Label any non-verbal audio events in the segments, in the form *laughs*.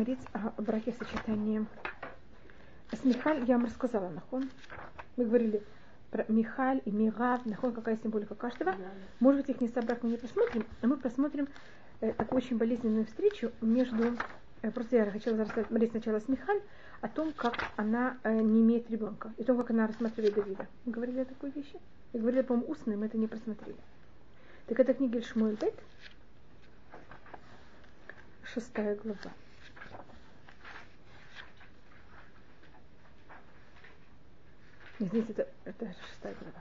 говорить о браке сочетании с Михаль, я вам рассказала, нахон. Мы говорили про Михаль и Мирав, нахон, какая символика каждого. Может быть, их не собрак мы не посмотрим, а мы посмотрим э, такую очень болезненную встречу между... Э, просто я хотела рассмотреть сначала с Михаль о том, как она э, не имеет ребенка, и о том, как она рассматривает Давида. Мы говорили о такой вещи? Мы говорили, по-моему, устно, мы это не просмотрели. Так это книга Шмуэль Бет, шестая глава. Здесь это, это шестая глава.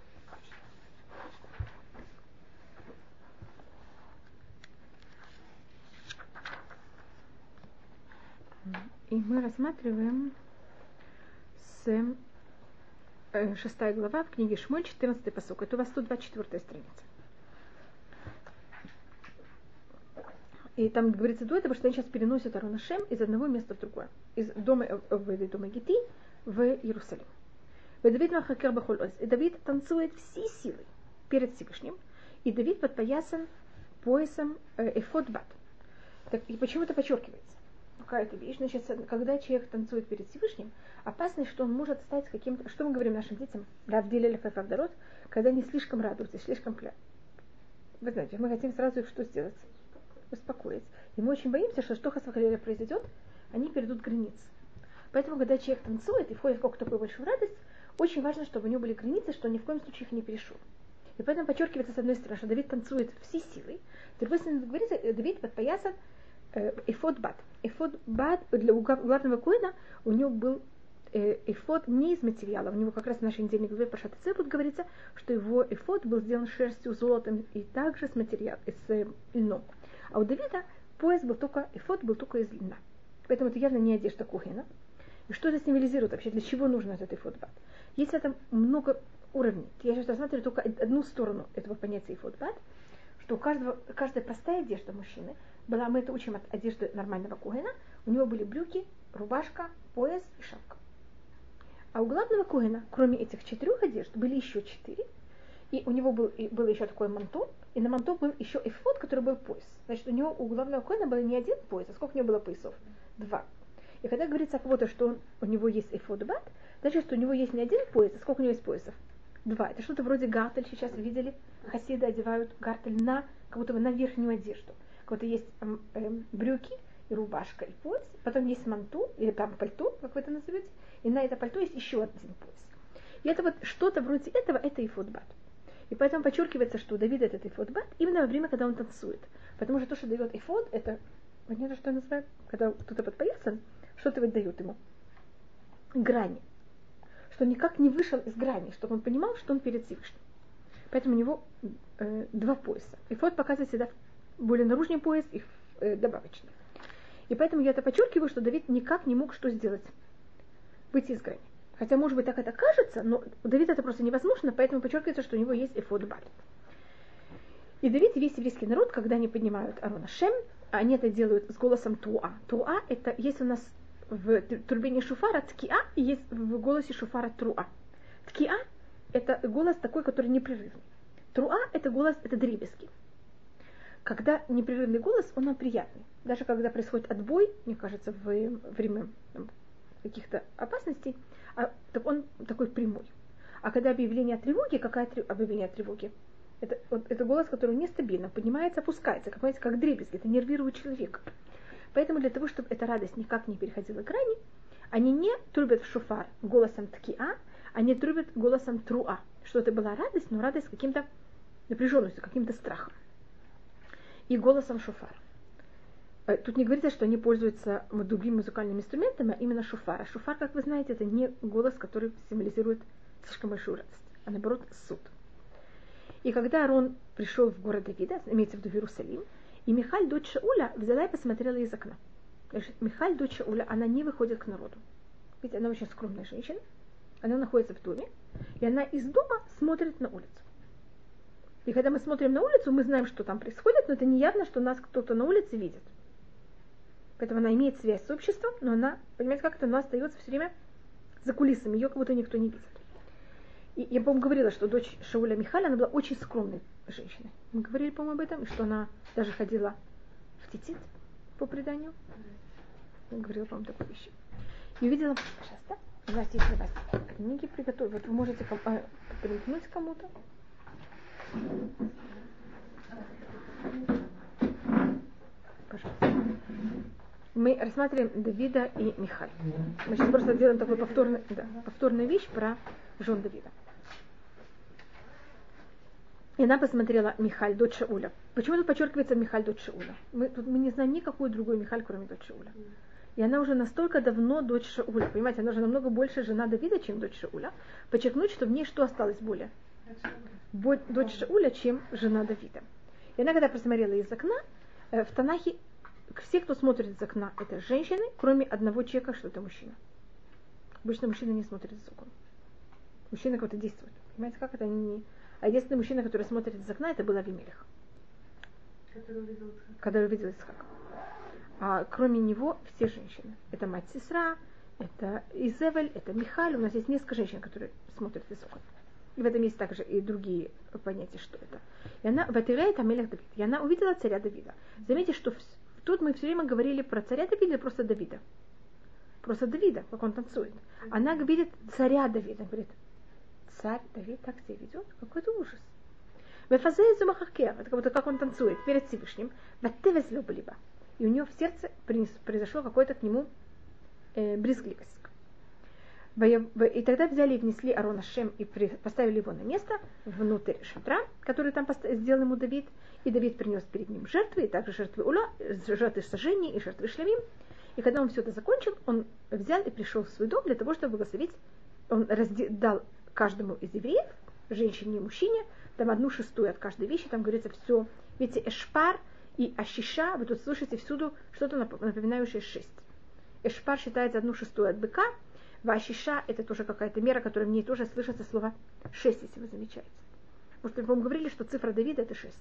И мы рассматриваем с э, шестая глава в книге Шмоль, 14 посок. Это у вас 124 страница. И там говорится до этого, что они сейчас переносят Арона Шем из одного места в другое. Из дома, э, в дома Гити в Иерусалим. Давид Махакер Бахолоз. И Давид танцует все силы перед Всевышним. И Давид подпоясан поясом э, эфот бат. Так, и почему это подчеркивается? Какая-то вещь. Значит, когда человек танцует перед Всевышним, опасность, что он может стать каким-то... Что мы говорим нашим детям? Равдиле Лефафавдарот, когда они слишком радуются, слишком кля... Вы знаете, мы хотим сразу их что сделать? Успокоить. И мы очень боимся, что что Хасвахалеля произойдет, они перейдут границы. Поэтому, когда человек танцует и входит в какую-то такую большую радость, очень важно, чтобы у него были границы, что он ни в коем случае их не перешел. И поэтому подчеркивается с одной стороны, что Давид танцует все силы, с другой стороны говорится, э, Давид подпоясан э, эфод бат. Эфод бат для главного коина у него был э, эфод не из материала. У него как раз в нашей недельной главе по будет говорится, что его эфод был сделан шерстью, золотом и также с материалом, с э, льном. А у Давида пояс был только, эфод был только из льна. Поэтому это явно не одежда Кухина. И что это символизирует вообще? Для чего нужен этот эфод бат? Есть это много уровней. Я сейчас рассматриваю только одну сторону этого понятия ифотбат, что у каждого, каждая простая одежда мужчины была, мы это учим от одежды нормального кугена, у него были брюки, рубашка, пояс и шапка. А у главного кугена, кроме этих четырех одежд, были еще четыре, и у него был, и было еще такое манто, и на манто был еще эфот, который был пояс. Значит, у него у главного коина было не один пояс, а сколько у него было поясов? Два. И когда говорится о кого-то, что он, у него есть эфот бат, Значит, что у него есть не один пояс, а сколько у него есть поясов? Два. Это что-то вроде гартель. Сейчас видели, хасиды одевают гартель на, как будто бы на верхнюю одежду. Как будто есть эм, эм, брюки и рубашка и пояс. Потом есть манту, или там пальто, как вы это назовете. И на это пальто есть еще один пояс. И это вот что-то вроде этого, это и футбат. И поэтому подчеркивается, что у Давида этот эфот именно во время, когда он танцует. Потому что то, что дает эфот, это, понятно, что я называю, когда кто-то подпоясан, что-то вот дает ему. Грани что никак не вышел из грани, чтобы он понимал, что он перед Всевышним. Поэтому у него э, два пояса. И фот показывает всегда более наружный пояс и э, добавочный. И поэтому я это подчеркиваю, что Давид никак не мог что сделать? Выйти из грани. Хотя, может быть, так это кажется, но у Давида это просто невозможно, поэтому подчеркивается, что у него есть эфод баль. И Давид и весь еврейский народ, когда они поднимают Арона Шем, они это делают с голосом Туа. Туа это, есть у нас в турбине шуфара ткиа и есть в голосе шуфара труа. Ткиа – это голос такой, который непрерывный. Труа – это голос, это дребезги. Когда непрерывный голос, он нам приятный. Даже когда происходит отбой, мне кажется, в время каких-то опасностей, а, он такой прямой. А когда объявление о тревоге, какое объявление о тревоге? Это, вот, это голос, который нестабильно поднимается, опускается, как, понимаете, как дребезги, это нервирует человека. Поэтому для того, чтобы эта радость никак не переходила грани, они не трубят в шуфар голосом ткиа, они трубят голосом труа, что это была радость, но радость с каким-то напряженностью, каким-то страхом. И голосом шуфар. Э, тут не говорится, что они пользуются другими музыкальными инструментами, а именно шуфара. Шуфар, как вы знаете, это не голос, который символизирует слишком большую радость, а наоборот суд. И когда Арон пришел в город Давида, имеется в виду Иерусалим, и Михаль, дочь Шауля, взяла и посмотрела из окна. Михаль, дочь Шауля, она не выходит к народу. Ведь она очень скромная женщина. Она находится в доме, и она из дома смотрит на улицу. И когда мы смотрим на улицу, мы знаем, что там происходит, но это не явно, что нас кто-то на улице видит. Поэтому она имеет связь с обществом, но она, понимаете, как это, она остается все время за кулисами, ее как будто никто не видит. Я, по-моему, говорила, что дочь Шауля Михаля, она была очень скромной женщиной. Мы говорили, по-моему, об этом, что она даже ходила в тетит, по преданию. Я говорила вам такую вещь. И увидела, сейчас, да? У нас есть для вас книги приготовить. Вот вы можете примкнуть кому-то. Пожалуйста. Мы рассматриваем Давида и Михаль. Мы сейчас просто делаем такую повторную, да, повторную вещь про жен Давида. И она посмотрела Михаль, дочь Шауля. Почему тут подчеркивается Михаль, дочь Шауля? Мы, тут, мы не знаем никакую другую Михаль, кроме дочь Шауля. И она уже настолько давно дочь Шауля. Понимаете, она уже намного больше жена Давида, чем дочь Шауля. Подчеркнуть, что в ней что осталось более? Бо- Дочь Шауля, чем жена Давида. И она, когда посмотрела из окна, э, в Танахе все, кто смотрит из окна, это женщины, кроме одного человека, что это мужчина. Обычно мужчина не смотрит из окна. Мужчина кого-то действует. Понимаете, как это не... А единственный мужчина, который смотрит из окна, это был Авимелих, который увидел увидел Исхака. А кроме него все женщины. Это мать сестра, это Изевель, это Михаль. У нас есть несколько женщин, которые смотрят из окон. И в этом есть также и другие понятия, что это. И она ватиряет Амелех Давид. И она увидела царя Давида. Заметьте, что вс- тут мы все время говорили про царя Давида просто Давида. Просто Давида, как он танцует. Она говорит царя Давида. Говорит, царь Давид так себя ведет? Какой-то ужас. Это как будто как он танцует перед Всевышним. И у нее в сердце произошло какое-то к нему э, брезгливость. И тогда взяли и внесли Арона Шем и поставили его на место внутрь шатра, который там сделал ему Давид. И Давид принес перед ним жертвы, и также жертвы ула, э, жертвы сожжения и жертвы шлемим. И когда он все это закончил, он взял и пришел в свой дом для того, чтобы благословить. Он разде- дал каждому из евреев, женщине и мужчине, там одну шестую от каждой вещи, там говорится все. Видите, эшпар и ашиша, вы тут слышите всюду что-то нап- напоминающее шесть. Эшпар считается одну шестую от быка, Вашиша это тоже какая-то мера, которая в ней тоже слышится слово шесть, если вы замечаете. Потому что, по-моему, говорили, что цифра Давида это шесть.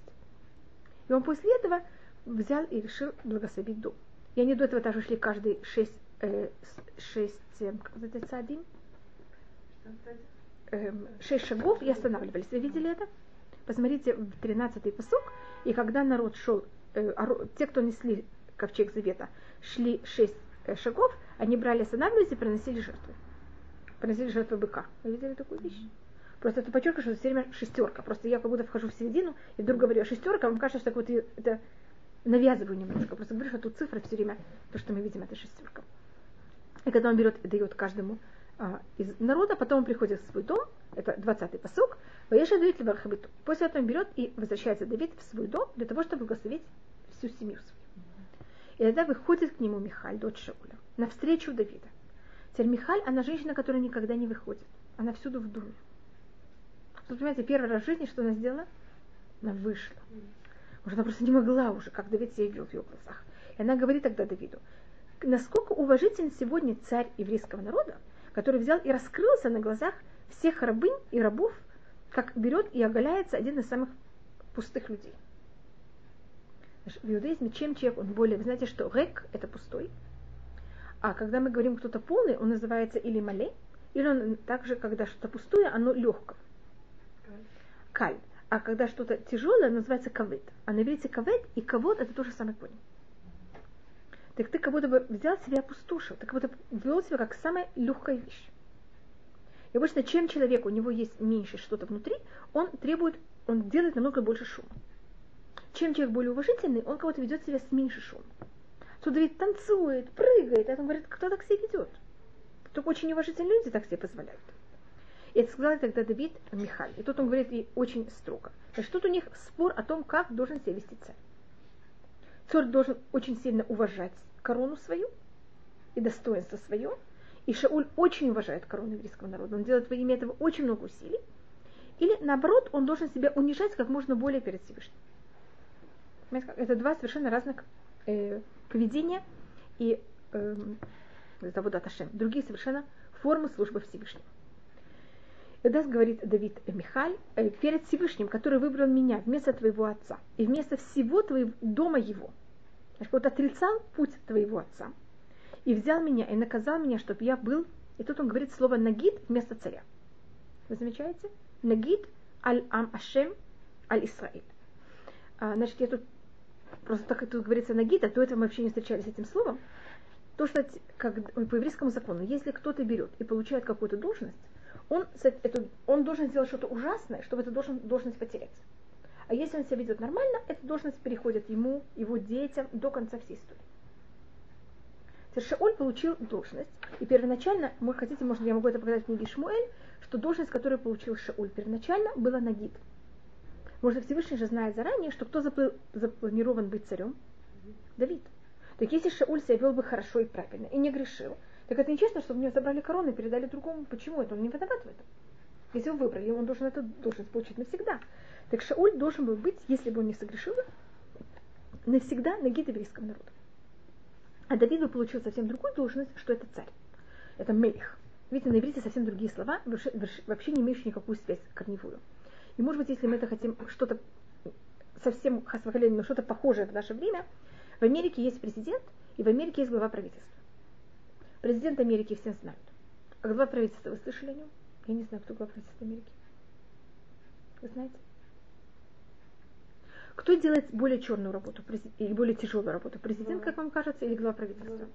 И он после этого взял и решил благословить дом. И они до этого также шли каждый шесть, э, шесть, э, как это эм, шесть шагов и останавливались. Вы видели это? Посмотрите в 13-й посок. И когда народ шел, э, те, кто несли ковчег завета, шли шесть э, шагов, они брали, останавливались и приносили жертвы. Приносили жертвы быка. Вы видели такую вещь? Просто это подчеркиваю, что это все время шестерка. Просто я как будто вхожу в середину и вдруг говорю шестерка, вам кажется, что вот это навязываю немножко. Просто говорю, что тут цифра все время, то, что мы видим, это шестерка. И когда он берет и дает каждому а, из народа, потом он приходит в свой дом, это 20-й посок, Ваеша Давид Левархабиту. После этого он берет и возвращается Давид в свой дом для того, чтобы благословить всю семью свою. И тогда выходит к нему Михаль, дочь Шауля, навстречу Давида. Теперь Михаль, она женщина, которая никогда не выходит. Она всюду в доме. Вы понимаете, первый раз в жизни, что она сделала? Она вышла. Уже она просто не могла уже, как Давид себя вел в ее глазах. И она говорит тогда Давиду, насколько уважителен сегодня царь еврейского народа, который взял и раскрылся на глазах всех рабынь и рабов, как берет и оголяется один из самых пустых людей. В иудаизме чем человек, он более, вы знаете, что рек – это пустой, а когда мы говорим кто-то полный, он называется или мале, или он также, когда что-то пустое, оно легкое, каль. А когда что-то тяжелое, называется кавет. А на иврите кавет и кавод это тоже самый понял. Так ты как будто бы взял себя и опустошил, ты как будто вел себя как самая легкая вещь. И обычно, чем человек, у него есть меньше что-то внутри, он требует, он делает намного больше шума. Чем человек более уважительный, он кого-то ведет себя с меньше шума. Тут Давид танцует, прыгает, а он говорит, кто так себя ведет? Только очень уважительные люди так себе позволяют. И это сказал тогда Давид Михаль. И тут он говорит ей очень строго. Значит, тут у них спор о том, как должен себя вести царь. Царь должен очень сильно уважать корону свою и достоинство свое. И Шауль очень уважает корону еврейского народа. Он делает во имя этого очень много усилий. Или наоборот, он должен себя унижать как можно более перед Всевышним. Это два совершенно разных э, поведения и э, завода Ташем. Другие совершенно формы службы Всевышнему. И даст, говорит Давид Михаль, э, перед Всевышним, который выбрал меня вместо твоего отца и вместо всего твоего дома его. Значит, вот отрицал путь твоего отца и взял меня и наказал меня, чтобы я был, и тут он говорит слово нагид вместо царя. Вы замечаете? Нагид аль-ам ашем аль-Исраиль. А, значит, я тут просто так как тут говорится нагид, а до этого мы вообще не встречались с этим словом. то, что как, по еврейскому закону, если кто-то берет и получает какую-то должность, он, это, он должен сделать что-то ужасное, чтобы эту должность потерять. А если он себя ведет нормально, эта должность переходит ему, его детям до конца всей истории. Шауль получил должность, и первоначально, вы хотите, может, я могу это показать в книге Шмуэль, что должность, которую получил Шауль первоначально, была Нагид. Может, Всевышний же знает заранее, что кто запланирован быть царем? Давид. Так если Шауль себя вел бы хорошо и правильно, и не грешил, так это нечестно, чтобы у него забрали корону и передали другому. Почему это? Он не виноват в этом. Если его выбрали, он должен эту должность получить навсегда. Так Шауль должен был быть, если бы он не согрешил, навсегда на еврейского народа. А Давид бы получил совсем другую должность, что это царь. Это мелих. Видите, на иврите совсем другие слова, вообще не имеющие никакую связь корневую. И может быть, если мы это хотим что-то совсем но что-то похожее в наше время, в Америке есть президент, и в Америке есть глава правительства. Президент Америки все знают. А глава правительства, вы слышали о нем? Я не знаю, кто глава правительства Америки. Вы знаете? Кто делает более черную работу или более тяжелую работу? Президент, как вам кажется, или глава правительства?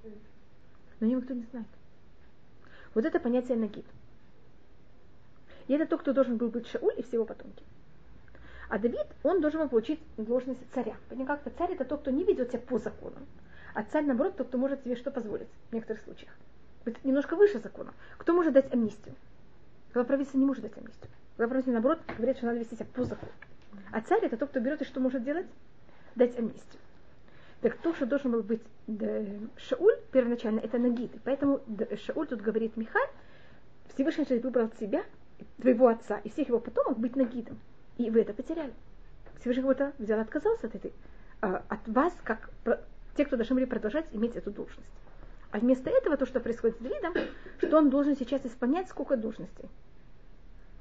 Но никто не знает. Вот это понятие нагид. И это тот, кто должен был быть Шауль и все его потомки. А Давид, он должен был получить должность царя. Понимаете, как-то царь это тот, кто не ведет себя по закону. А царь, наоборот, тот, кто может себе что позволить в некоторых случаях. Быть немножко выше закона. Кто может дать амнистию? Глава правительства не может дать амнистию. Глава правительства, наоборот, говорит, что надо вести себя по закону. А царь это тот, кто берет и что может делать? Дать амнистию. Так то, что должен был быть Шауль первоначально, это Нагид. Поэтому Шауль тут говорит Михаль, Всевышний выбрал тебя, твоего отца и всех его потомок быть Нагидом. И вы это потеряли. Всевышний кого-то взял, отказался от этой, а, от вас, как те, кто должны были продолжать иметь эту должность. А вместо этого то, что происходит с Давидом, что он должен сейчас исполнять сколько должностей?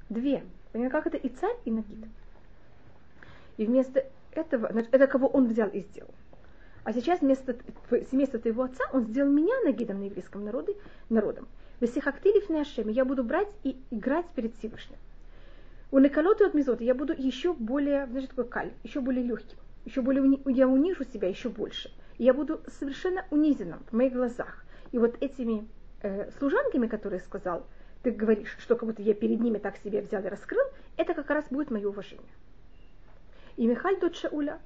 Две. Понимаете, как это и царь, и Нагид. И вместо этого, это кого он взял и сделал. А сейчас вместо семейства твоего отца он сделал меня нагидом на еврейском народе, народом. Весихактилив Ашем, я буду брать и играть перед Всевышним. У Неколоты от Мизота я буду еще более, значит, такой каль, еще более легким. Еще более, я унижу себя еще больше. И я буду совершенно унизенным в моих глазах. И вот этими э, служанками, которые сказал, ты говоришь, что как будто я перед ними так себя взял и раскрыл, это как раз будет мое уважение. И Михаль дочь Шауля,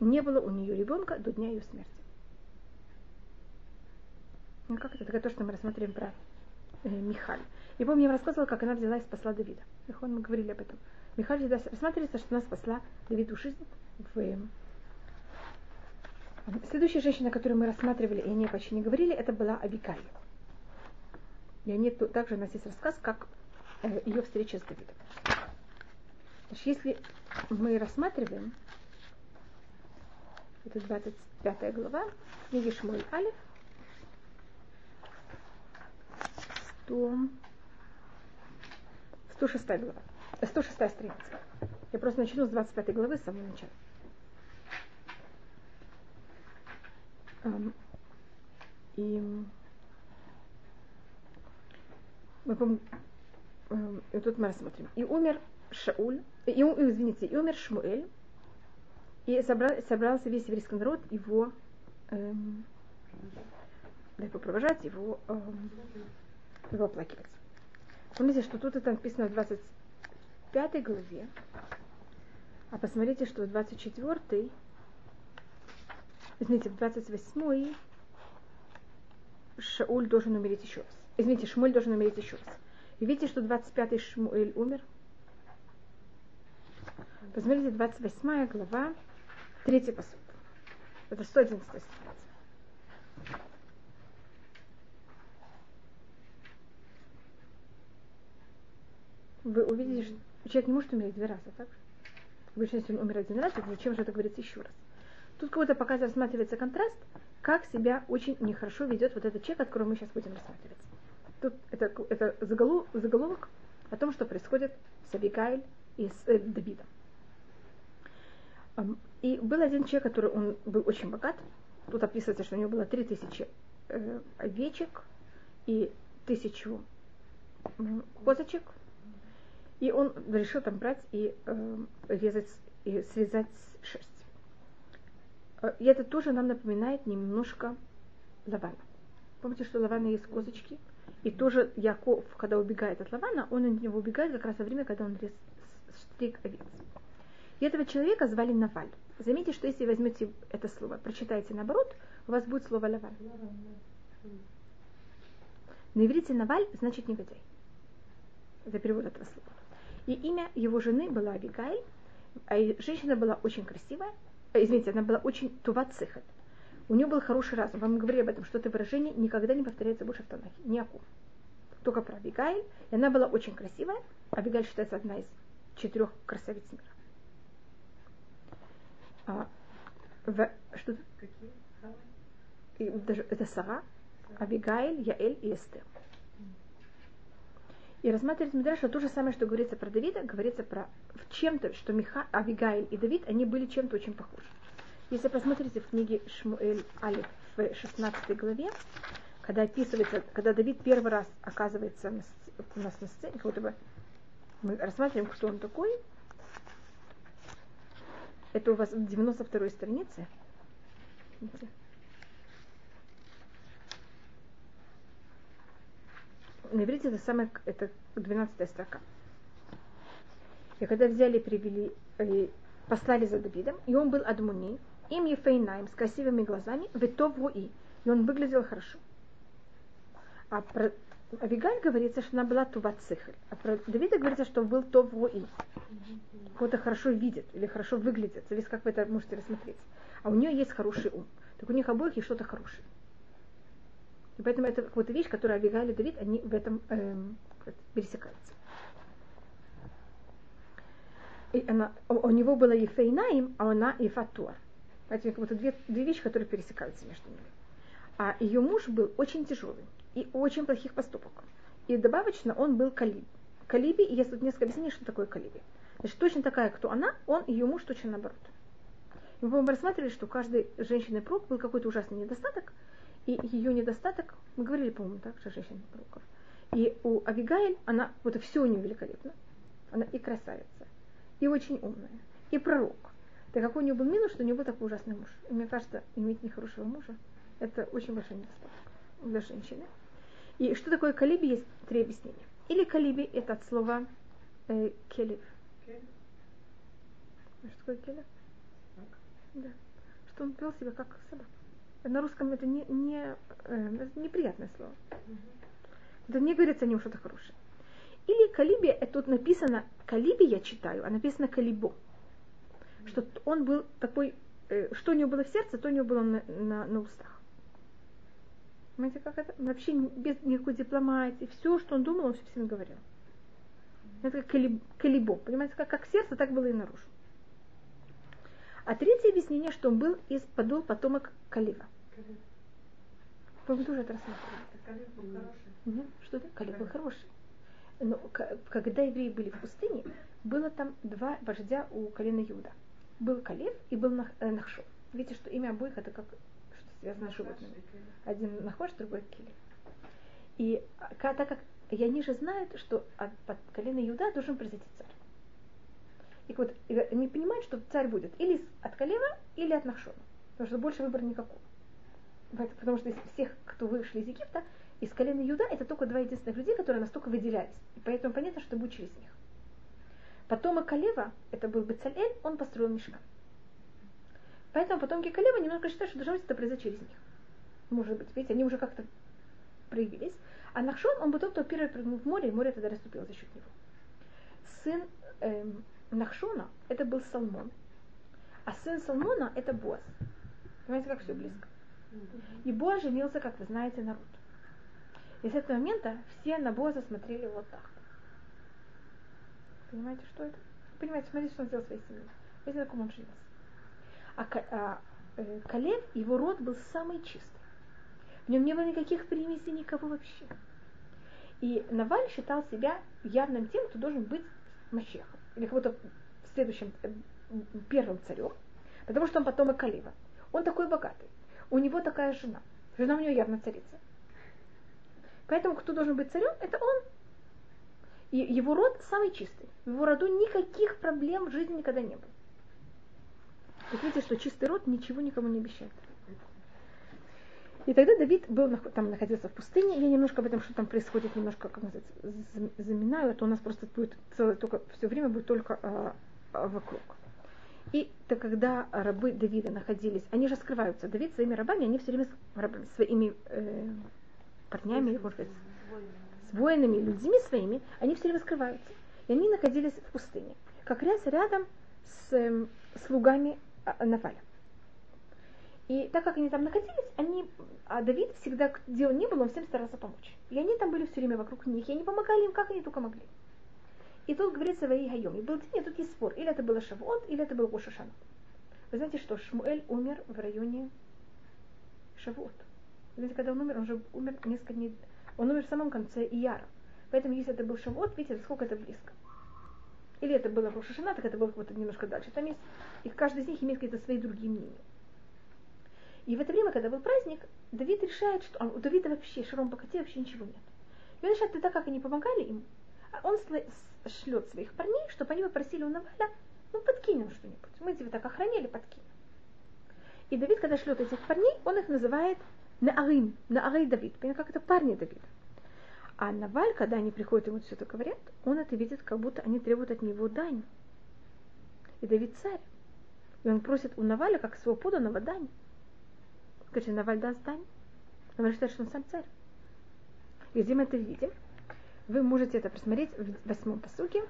не было у нее ребенка до дня ее смерти. Ну как это? Это то, что мы рассмотрим про э, Михаль. И помню, я вам рассказывала, как она взяла и спасла Давида. Мы говорили об этом. Михаль всегда рассматривается, что она спасла Давиду жизнь в Следующая женщина, которую мы рассматривали, и о ней почти не говорили, это была Абикаль. И о ней также у нас есть рассказ, как э, ее встреча с Давидом. Значит, если мы рассматриваем, это 25 глава, книги Шмуэль Алиф, 100, 106 глава, 106 э, страница. Я просто начну с 25 главы с самого начала. И мы и тут мы рассмотрим. И умер Шауль, и, извините, и умер Шмуэль, и собрал, собрался весь еврейский народ его, эм, да, его провожать, его, эм, его оплакивать. Помните, что тут это написано в 25 главе, а посмотрите, что в 24 извините, в 28 Шауль должен умереть еще раз. Извините, Шмуль должен умереть еще раз. И видите, что 25-й Шмуэль умер? Посмотрите, 28 глава, третий посуд. Это 111 страница. Вы увидите, что человек не может умереть два раза, так? Обычно, если он умер один раз, то зачем же это говорится еще раз? Тут какой-то пока рассматривается контраст, как себя очень нехорошо ведет вот этот человек, который мы сейчас будем рассматривать. Тут это, это заголовок о том, что происходит с Абигайль и с э, Давидом. И был один человек, который он был очень богат. Тут описывается, что у него было 3000 э, овечек и тысячу козочек. И он решил там брать и э, резать, и срезать шерсть. Э, и это тоже нам напоминает немножко Лавана. Помните, что Лавана есть козочки? И тоже Яков, когда убегает от Лавана, он от него убегает как раз во время, когда он стриг овец. И этого человека звали Наваль. Заметьте, что если возьмете это слово, прочитаете наоборот, у вас будет слово Лаваль. На иврите Наваль значит негодяй. Это перевод этого слова. И имя его жены было Абигайль, а женщина была очень красивая, э, извините, она была очень тувацихат. У нее был хороший разум. Вам говорили об этом, что это выражение никогда не повторяется больше в Танахе. Ни о ком. Только про Абигайль. И она была очень красивая. Абигайль считается одна из четырех красавиц мира. А, в, что Какие? И даже это Сара, Абигайль, Яэль и Эстер. И рассматривать Мидраш, что то же самое, что говорится про Давида, говорится про в чем-то, что Миха, Авигайль и Давид, они были чем-то очень похожи. Если посмотрите в книге Шмуэль Алиф в 16 главе, когда описывается, когда Давид первый раз оказывается у нас на сцене, как будто бы мы рассматриваем, кто он такой. Это у вас в 92 странице. Видите? На иврите это самая, это 12 строка. И когда взяли, привели, э, послали за Давидом, и он был Адмуни, им Ефейнаем, с красивыми глазами, Ветов Руи, и он выглядел хорошо. А про Авигаль говорится, что она была Тува Цихль, а про Давида говорится, что был Тов Руи. Кого-то хорошо видит или хорошо выглядит, зависит, как вы это можете рассмотреть. А у нее есть хороший ум. Так у них обоих есть что-то хорошее. И поэтому это какая-то вещь, которую Авигаль и Давид, они в этом эм, пересекаются. И она, у, у него было Ефейнаим, а она Ефатуар. Поэтому как две, две вещи, которые пересекаются между ними. А ее муж был очень тяжелый и очень плохих поступок. И добавочно он был калиб. Калиби, и есть тут несколько объяснений, что такое калиби. Значит, точно такая, кто она, он, ее муж точно наоборот. И мы по-моему, рассматривали, что у каждой женщины пророк был какой-то ужасный недостаток, и ее недостаток, мы говорили, по-моему, так, что женщин пророков. И у Авигаиль, она, вот все у нее великолепно. Она и красавица, и очень умная, и пророк. Так какой у нее был минус, что у нее был такой ужасный муж. И мне кажется, иметь нехорошего мужа, это очень большой недостаток для женщины. И что такое калиби, есть три объяснения. Или калиби это от слова э, келев. Кель? Что такое келев? Да. Что он вел себя как собака. На русском это не, не, э, неприятное слово. Это не говорится о нем что-то хорошее. Или калиби, это тут написано, калиби я читаю, а написано калибо. Что он был такой, э, что у него было в сердце, то у него было на, на, на устах. Понимаете, как это? Вообще без никакой дипломатии. Все, что он думал, он все всем говорил. Это как калибо. Понимаете, как, как сердце, так было и наружу. А третье объяснение, что он был из подул потомок Калива. Вы тоже это рассматривали. Нет, что это? Калиб был хороший. Но когда евреи были в пустыне, было там два вождя у колена Иуда. Был Калев и был э, Нахшон. Видите, что имя обоих это как связано с животными. Один Нахош, другой Келев. И а, так как и они же знают, что от, от колена Иуда должен произойти царь. И вот и они понимают, что царь будет или от Калева, или от Нахшона. Потому что больше выбора никакого. Потому что из всех, кто вышли из Египта, из колена Юда это только два единственных людей, которые настолько выделялись. И поэтому понятно, что будет через них. Потомок Калева, это был Бецалель, он построил Мишкан. Поэтому потомки Калева немножко считают, что должно быть это произойти через них. Может быть, видите, они уже как-то проявились. А Нахшон, он был тот, кто первый прыгнул в море, и море тогда расступило за счет него. Сын эм, Нахшона, это был Салмон. А сын Салмона, это Боаз. Понимаете, как все близко. И Боаз женился, как вы знаете, на Рут. И с этого момента все на Боаза смотрели вот так. Понимаете, что это? Понимаете, смотрите, что он сделал своей семьей. Видите, на каком он женился. А, а, э, Калев, его род был самый чистый. В нем не было никаких примесей, никого вообще. И Наваль считал себя явным тем, кто должен быть Мащехом. Или как будто следующим, э, первым царем. Потому что он потомок Калива. Он такой богатый. У него такая жена. Жена у него явно царица. Поэтому кто должен быть царем, это он. И его род самый чистый. В его роду никаких проблем в жизни никогда не было. Так видите, что чистый род ничего никому не обещает. И тогда Давид был, там находился в пустыне. Я немножко об этом, что там происходит, немножко, как называется, заминаю. А у нас просто будет целое, только, все время будет только а, вокруг. И то, когда рабы Давида находились, они же скрываются. Давид своими рабами, они все время с рабами, своими э, парнями, может сказать, с воинами, людьми своими, они все время скрываются. И они находились в пустыне, как раз рядом с э, слугами Наваля. И так как они там находились, они, а Давид всегда, он не был, он всем старался помочь. И они там были все время вокруг них, и они помогали им, как они только могли. И тут говорится Ваи Хайом. И был день, и тут есть спор. Или это было Шавот, или это был Рошашана. Вы знаете что, Шмуэль умер в районе Шавот. Знаете, когда он умер, он же умер несколько дней. Он умер в самом конце Ияра. Поэтому, если это был Шавот, видите, сколько это близко. Или это было Рошашана, так это было вот немножко дальше. Там есть, и каждый из них имеет какие-то свои другие мнения. И в это время, когда был праздник, Давид решает, что а у Давида вообще, Шаром Бакате вообще ничего нет. И он решает, так как они помогали им, а он шлет своих парней, чтобы они попросили у Наваля, ну подкинь нам что-нибудь. Мы тебя так охраняли, подкинь. И Давид, когда шлет этих парней, он их называет Наарим, Наарей Давид. Понимаете, как это парни Давида. А Наваль, когда они приходят, ему все это говорят, он это видит, как будто они требуют от него дань. И Давид царь. И он просит у Наваля, как своего поданного, дань. Скажите, Наваль даст дань? Наваль считает, что он сам царь. И где мы это видим? Вы можете это посмотреть в восьмом посуке.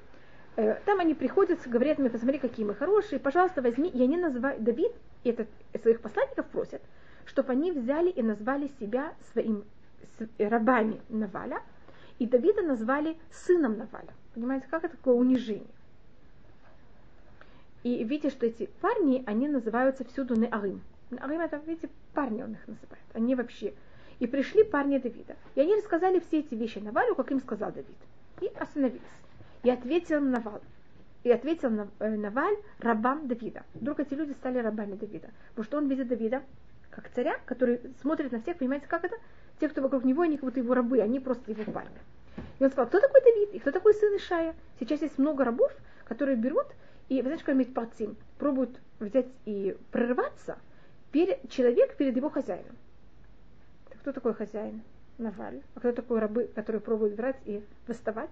Э, там они приходят, говорят мне, посмотри, какие мы хорошие, пожалуйста, возьми. И они называют, Давид и этот, своих посланников просят, чтобы они взяли и назвали себя своим рабами Наваля, и Давида назвали сыном Наваля. Понимаете, как это такое унижение? И видите, что эти парни, они называются всюду Неарим. Неарим это, видите, парни он их называет. Они вообще. И пришли парни Давида. И они рассказали все эти вещи Навалю, как им сказал Давид. И остановились. И ответил Навал. И ответил э, Наваль рабам Давида. Вдруг эти люди стали рабами Давида. Потому что он видит Давида как царя, который смотрит на всех, понимаете, как это? Те, кто вокруг него, они как будто его рабы, они просто его парни. И он сказал, кто такой Давид? И кто такой сын Ишая? Сейчас есть много рабов, которые берут и, вы знаете, иметь парцим, пробуют взять и прорываться, перед, человек перед его хозяином. Так кто такой хозяин? Наваль. А кто такой рабы, которые пробуют брать и восставать?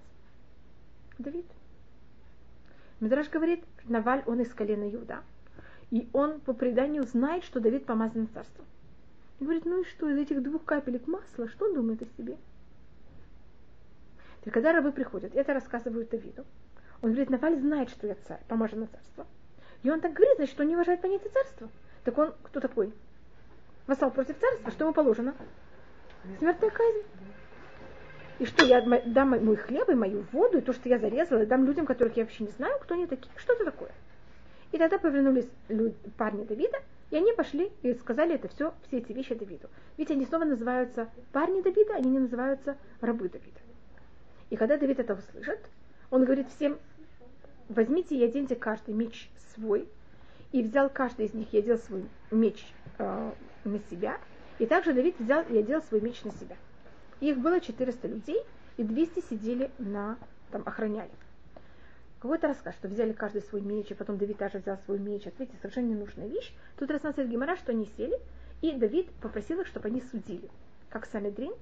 Давид. Мидраш говорит, Наваль, он из колена Иуда. И он по преданию знает, что Давид помазан царством. И говорит, ну и что, из этих двух капелек масла, что он думает о себе? И когда рабы приходят, это рассказывают Давиду. Он говорит, Наваль знает, что я царь, помажен на царство. И он так говорит, значит, он не уважает понятие царства. Так он кто такой? Вассал против царства, что ему положено? Смертная казнь. И что, я дам мой хлеб и мою воду, и то, что я зарезала, дам людям, которых я вообще не знаю, кто они такие, что это такое? И тогда повернулись люди, парни Давида, и они пошли и сказали это все, все эти вещи Давиду. Ведь они снова называются парни Давида, они не называются рабы Давида. И когда Давид это услышит, он говорит всем, возьмите и оденьте каждый меч свой, и взял каждый из них и одел свой меч э, на себя, и также Давид взял и одел свой меч на себя. Их было 400 людей, и 200 сидели на, там, охраняли. Какой-то рассказ, что взяли каждый свой меч, и потом Давид тоже взял свой меч. Ответьте, совершенно ненужная вещь. Тут рассказывает Гимара, что они сели, и Давид попросил их, чтобы они судили, как Санедрин,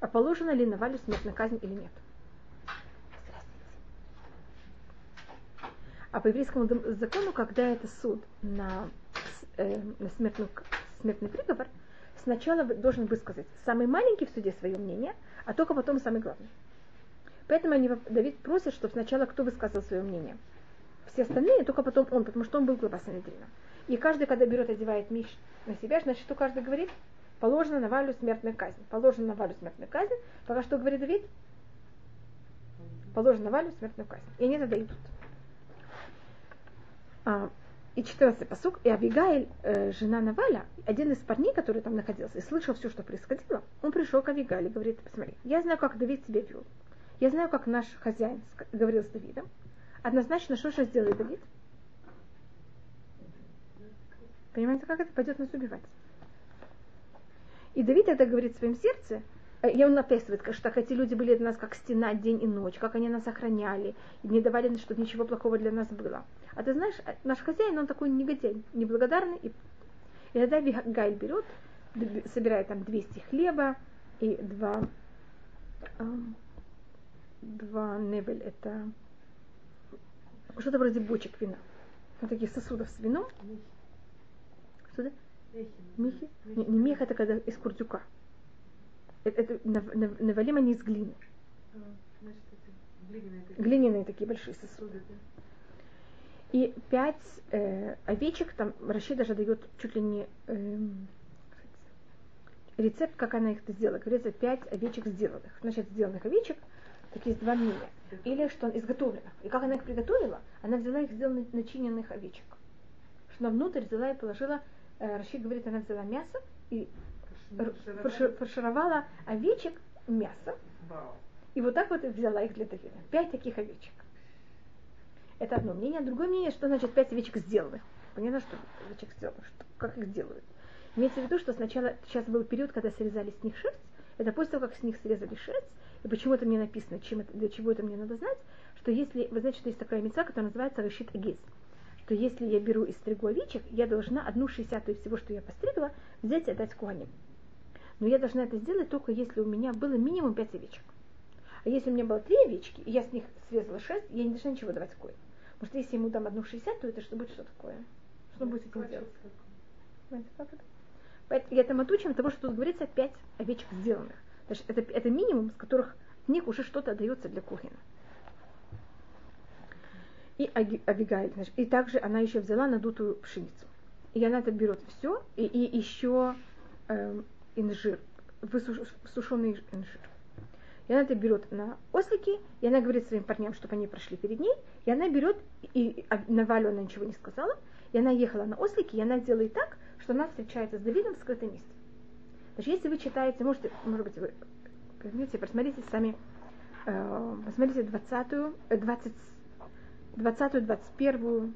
а положено ли Навалю смертная казнь или нет. А по еврейскому закону, когда это суд на, э, на смертный, смертный приговор, сначала должен высказать самый маленький в суде свое мнение, а только потом самый главный. Поэтому они, Давид просит, чтобы сначала кто высказал свое мнение. Все остальные, только потом он, потому что он был глава Санедрина. И каждый, когда берет, одевает меч на себя, значит, что каждый говорит? Положено на Валю смертная казнь. Положено на Валю смертная казнь. Пока что говорит Давид? Положено на Валю смертную казнь. И они тогда идут. А, и 14 посук, и Авигаиль, э, жена Наваля, один из парней, который там находился, и слышал все, что происходило, он пришел к Авигаиле и говорит, посмотри, я знаю, как Давид тебя вел. Я знаю, как наш хозяин говорил с Давидом. Однозначно, что сейчас сделает Давид? Понимаете, как это пойдет нас убивать? И Давид это говорит в своем сердце, Э, и он описывает, что так эти люди были для нас как стена день и ночь, как они нас охраняли, и не давали, чтобы ничего плохого для нас было. А ты знаешь, э, наш хозяин, он такой негодяй, неблагодарный. И, и тогда Гайль берет собирает там 200 хлеба и два, ам, два невель, это что-то вроде бочек вина. Вот таких сосудов с вином. Михи. Что это? Мехи. Не, не мех, это когда из курдюка. Это, это нав- навалим они из глины. Это глиняные такие большие сосуды. И пять э, овечек, там Раши даже дает чуть ли не эм, рецепт, как она их сделала. Говорится, пять овечек сделанных. Значит, сделанных овечек, так есть два мнения. Или что он изготовленных. И как она их приготовила, она взяла их сделанных начиненных овечек. Что она внутрь взяла и положила, э, Раши говорит, она взяла мясо и фаршировала овечек мясом. Вау. И вот так вот взяла их для Давида. Пять таких овечек. Это одно мнение. Другое мнение, что значит пять овечек сделанных. Понятно, что овечек сделанных, что, как их делают. Имеется в виду, что сначала, сейчас был период, когда срезали с них шерсть. Это после того, как с них срезали шерсть. И почему это мне написано, чем это, для чего это мне надо знать, что если, вы знаете, что есть такая мецва, которая называется решит агиз, что если я беру и стригу овечек, я должна одну шестьдесятую всего, что я постригла, взять и отдать куаним. Но я должна это сделать только если у меня было минимум пять овечек. А если у меня было три овечки, и я с них срезала шесть, я не должна ничего давать коину. Потому что если я ему дам одну шестьдесят, то это что будет что такое? Что будет с этим делать? Понимаете, как это? Поэтому я там отучим того, что тут говорится пять овечек сделанных. Это, это минимум, с которых в них уже что-то отдается для кухни. И Авигаиль, значит, и также она еще взяла надутую пшеницу. И она это берет все, и, и еще эм, инжир, высуш- сушеный инжир. И она это берет на ослики, и она говорит своим парням, чтобы они прошли перед ней, и она берет, и а Навалю она ничего не сказала, и она ехала на ослике, и она делает так, что она встречается с Давидом в скрытом месте. Даже если вы читаете, можете, может быть, вы возьмите, просмотрите сами, э, посмотрите 20-ю, э, 20, 20-ю, 21-ю,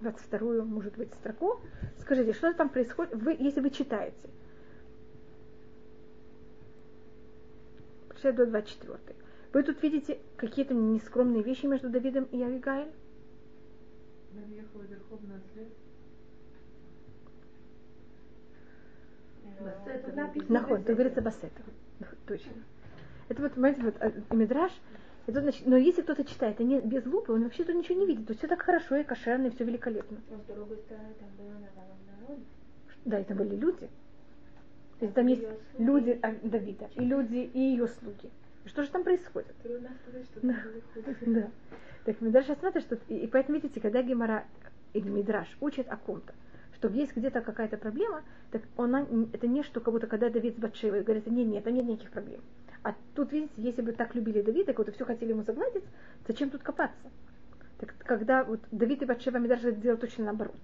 22-ю, может быть, строку. Скажите, что там происходит, вы, если вы читаете. Прочитайте до 24 Вы тут видите какие-то нескромные вещи между Давидом и Авигаиль? Она ехала верхом на осле. Тут написано Наход, тут говорится басета. Точно. Это вот, понимаете, вот э, Мидраш, и тут, значит, но если кто-то читает, а не без лупы, он вообще тут ничего не видит. Тут все так хорошо и кошерно, и все великолепно. Но с другой стороны, там было навалом народ. Да, это были люди. То есть там есть слуги. люди а, Давида, и люди, и ее слуги. И что же там происходит? Трудно сказать, что Да. *laughs* Да. Так Мидраш смотрит, что... И, и поэтому, видите, когда Гемора или Мидраш учит о ком-то, что есть где-то какая-то проблема, так она, это не что, как будто когда Давид с Батшевой говорит, нет, нет, там нет никаких проблем. А тут, видите, если бы так любили Давида, как будто все хотели ему загладить, зачем тут копаться? Так когда вот Давид и Батшева Мидраш делают точно наоборот.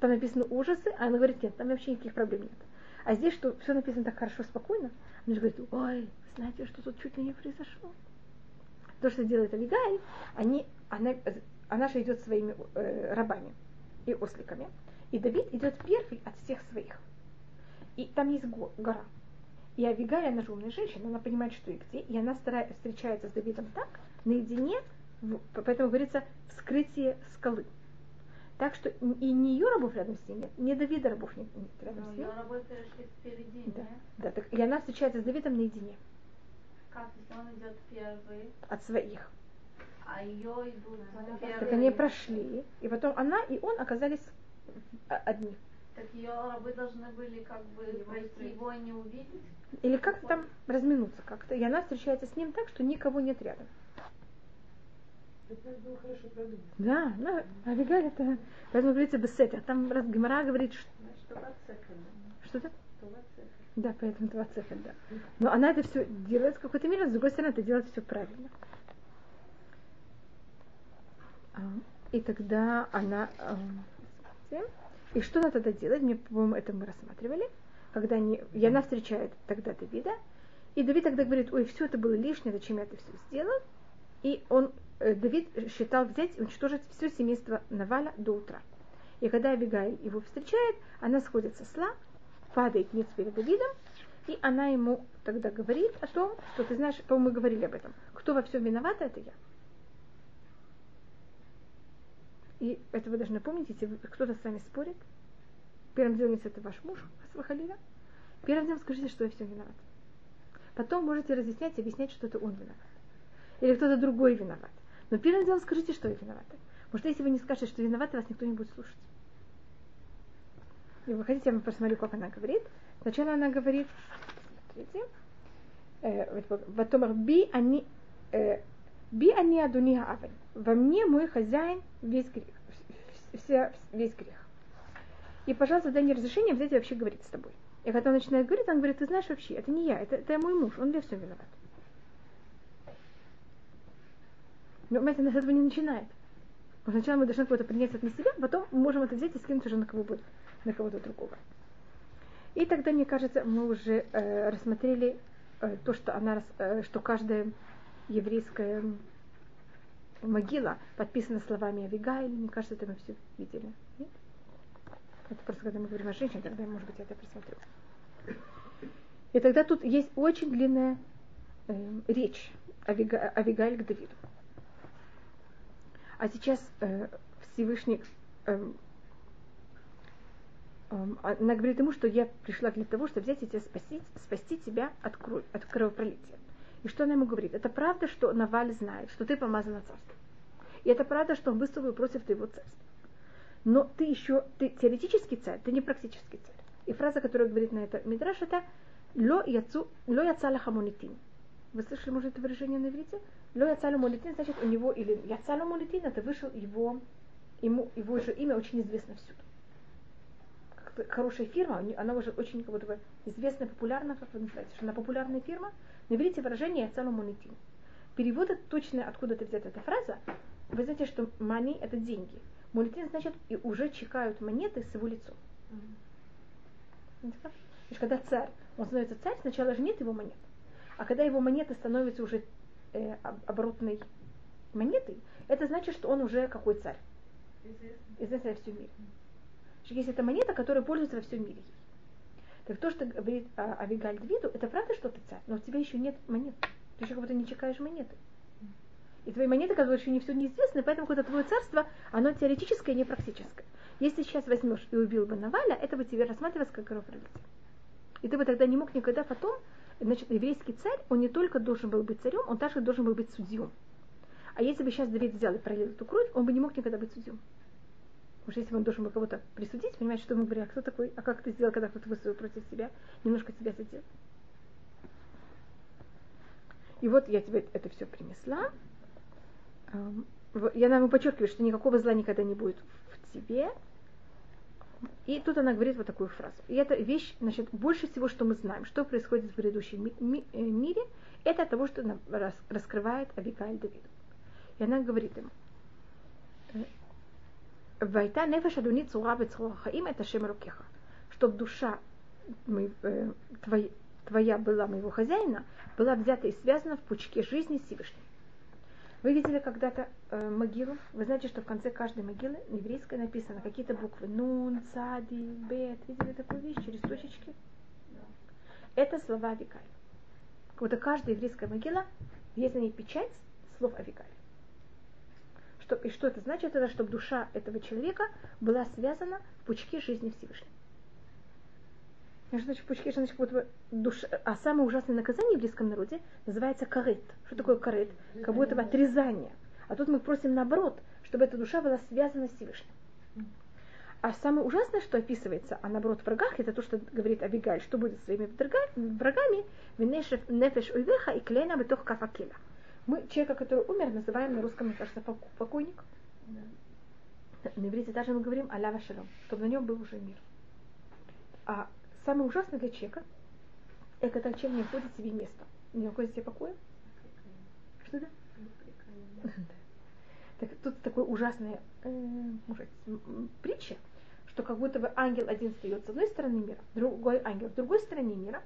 Там написаны ужасы, а она говорит, нет, там вообще никаких проблем нет. А здесь, что все написано так хорошо, спокойно, она же говорит, ой, знаете, что тут чуть ли не произошло? То, что делает Авигаиль, они, она, она же идет своими э, рабами и осликами. И Давид идет первый от всех своих. И там есть го- гора. И Авигаль, она же умная женщина, она понимает, что и где. И она старая, встречается с Давидом так, наедине, в- поэтому говорится, вскрытие скалы. Так что и не ее рабов рядом с ней нет, не Давида рабов нет, нет рядом Но с ней. ее работы шли впереди, Да, не? да, так, и она встречается с Давидом наедине Как, если он идет первый, от своих. а ее идут первые. Так они прошли, и потом она и он оказались о- одни. Так ее рабы должны были как бы пройти его и не увидеть. Или как-то там разминуться как-то. И она встречается с ним так, что никого нет рядом. Это надо было хорошо продумать. Да, ну, Авигаль это, поэтому говорится бесетер. Там раз Гемора говорит, что, това цехра. что-то, да, поэтому два цифры, да. Но она это все делает в какой-то мере, с другой стороны, это делает все правильно. А, И тогда она... смотрите, И что она тогда делает? Мне, по-моему, это мы рассматривали. Когда они, и она встречает тогда Давида. И Давид тогда говорит, ой, все это было лишнее, зачем я это все сделал? И он, э, Давид считал взять и уничтожить все семейство Наваля до утра. И когда Авигаиль его встречает, она сходит со сла, падает ниц перед Давидом, и она ему тогда говорит о том, что ты знаешь, по-моему, мы говорили об этом, кто во всем виноват, это я. И это вы должны помнить, если кто-то с вами спорит, Первым делом, если это ваш муж, Халиля, первым делом скажите, что я все виноват. Потом можете разъяснять и объяснять, что это он виноват. Или кто-то другой виноват. Но первым делом скажите, что вы виноваты. Потому что если вы не скажете, что виноваты, вас никто не будет слушать. И вы хотите, я вам посмотрю, как она говорит. Сначала она говорит, смотрите, э, Ватомар би они э, би они адуни авен. Во мне мой хозяин весь грех, вся, весь грех. И, пожалуйста, дай мне разрешение взять и вообще говорить с тобой. И когда он начинает говорить, он говорит, ты знаешь вообще, это не я, это, это мой муж, он для всего виноват. Но, понимаете, нас этого не начинает. Сначала мы должны кого-то принять это на себя, потом мы можем это взять и скинуть уже на кого-то, на кого-то другого. И тогда, мне кажется, мы уже э, рассмотрели э, то, что она, э, что каждая еврейская могила подписана словами Авигайль. Мне кажется, это мы все видели. Нет? Это просто когда мы говорим о женщине, тогда, может быть, я это просмотрю. И тогда тут есть очень длинная э, речь Авига, Авигаль к Давиду. А сейчас э, Всевышний э, она говорит ему, что я пришла для того, чтобы взять и тебя спасти, спасти тебя от, крови, от кровопролития. И что она ему говорит? Это правда, что Наваль знает, что ты помазана царством. И это правда, что он быстро против твоего царства. Но ты еще, ты теоретический царь, ты не практический царь. И фраза, которая говорит на это Мидраш, это «Ло яцу, ло яцала хамонитин». Вы слышали, может, это выражение на иврите? Ло яцалу молитин, значит, у него, или яцалу молитин, это вышел его, ему, его же имя очень известно всюду. Хорошая фирма, она уже очень как будто бы известная, популярна, как вы называете, что она популярная фирма. На иврите выражение молитин. Перевод точно, откуда это взята эта фраза, вы знаете, что мани это деньги. Молитин значит, и уже чекают монеты с его лицом. Значит, когда царь, он становится царь, сначала же нет его монет. А когда его монеты становятся уже э, оборотной монетой, это значит, что он уже какой царь? Известный во всем мире. Если это монета, которая пользуется во всем мире. Так то, что говорит а, Авигаль Двиду, это правда, что ты царь, но у тебя еще нет монет. Ты еще как будто не чекаешь монеты. И твои монеты, которые еще не все неизвестны, поэтому когда твое царство, оно теоретическое, не практическое. Если сейчас возьмешь и убил бы Наваля, это бы тебе рассматривалось как кровопролитие. И ты бы тогда не мог никогда потом Значит, еврейский царь, он не только должен был быть царем, он также должен был быть судьем. А если бы сейчас Давид взял и пролил эту кровь, он бы не мог никогда быть судьем. Потому если он должен был кого-то присудить, понимаете, что мы говорим, а кто такой, а как ты сделал, когда кто-то высказал против себя, немножко тебя задел. И вот я тебе это все принесла. Я нам подчеркиваю, что никакого зла никогда не будет в тебе. И тут она говорит вот такую фразу. И эта вещь, значит, больше всего, что мы знаем, что происходит в грядущем ми- ми- э, мире, это того, что нам рас- раскрывает Абикаль Давиду. И она говорит ему, Вайта нефеш адуни цура хаим это шем рукеха. Чтоб душа мы, твоя, твоя была моего хозяина, была взята и связана в пучке жизни Всевышнего. Вы видели когда-то э, могилу? Вы знаете, что в конце каждой могилы еврейской написано какие-то буквы. Нун, цади, бет. Видели такую вещь через точечки? Это слова Авикаль. Как каждая еврейская могила, есть на ней печать слов Авикаль. Что, и что это значит? Это чтобы душа этого человека была связана в пучке жизни Всевышнего. Что значит пучки, значит, будто душа... А самое ужасное наказание в еврейском народе называется корыт. Что такое корыт? Как будто бы отрезание. А тут мы просим наоборот, чтобы эта душа была связана с Всевышним. А самое ужасное, что описывается, а наоборот в врагах, это то, что говорит Абигаль, что будет с своими врагами, нефеш уйвеха и клейна бетох кафакела. Мы человека, который умер, называем на русском, мне кажется, покойник. На иврите даже мы говорим алява шалом, чтобы на нем был уже мир. А самое ужасное для человека, это когда человек не находит себе место, не находит себе покоя. Что это? Так, тут такой ужасная э, может, притча, что как будто бы ангел один встает с одной стороны мира, другой ангел с другой стороны мира,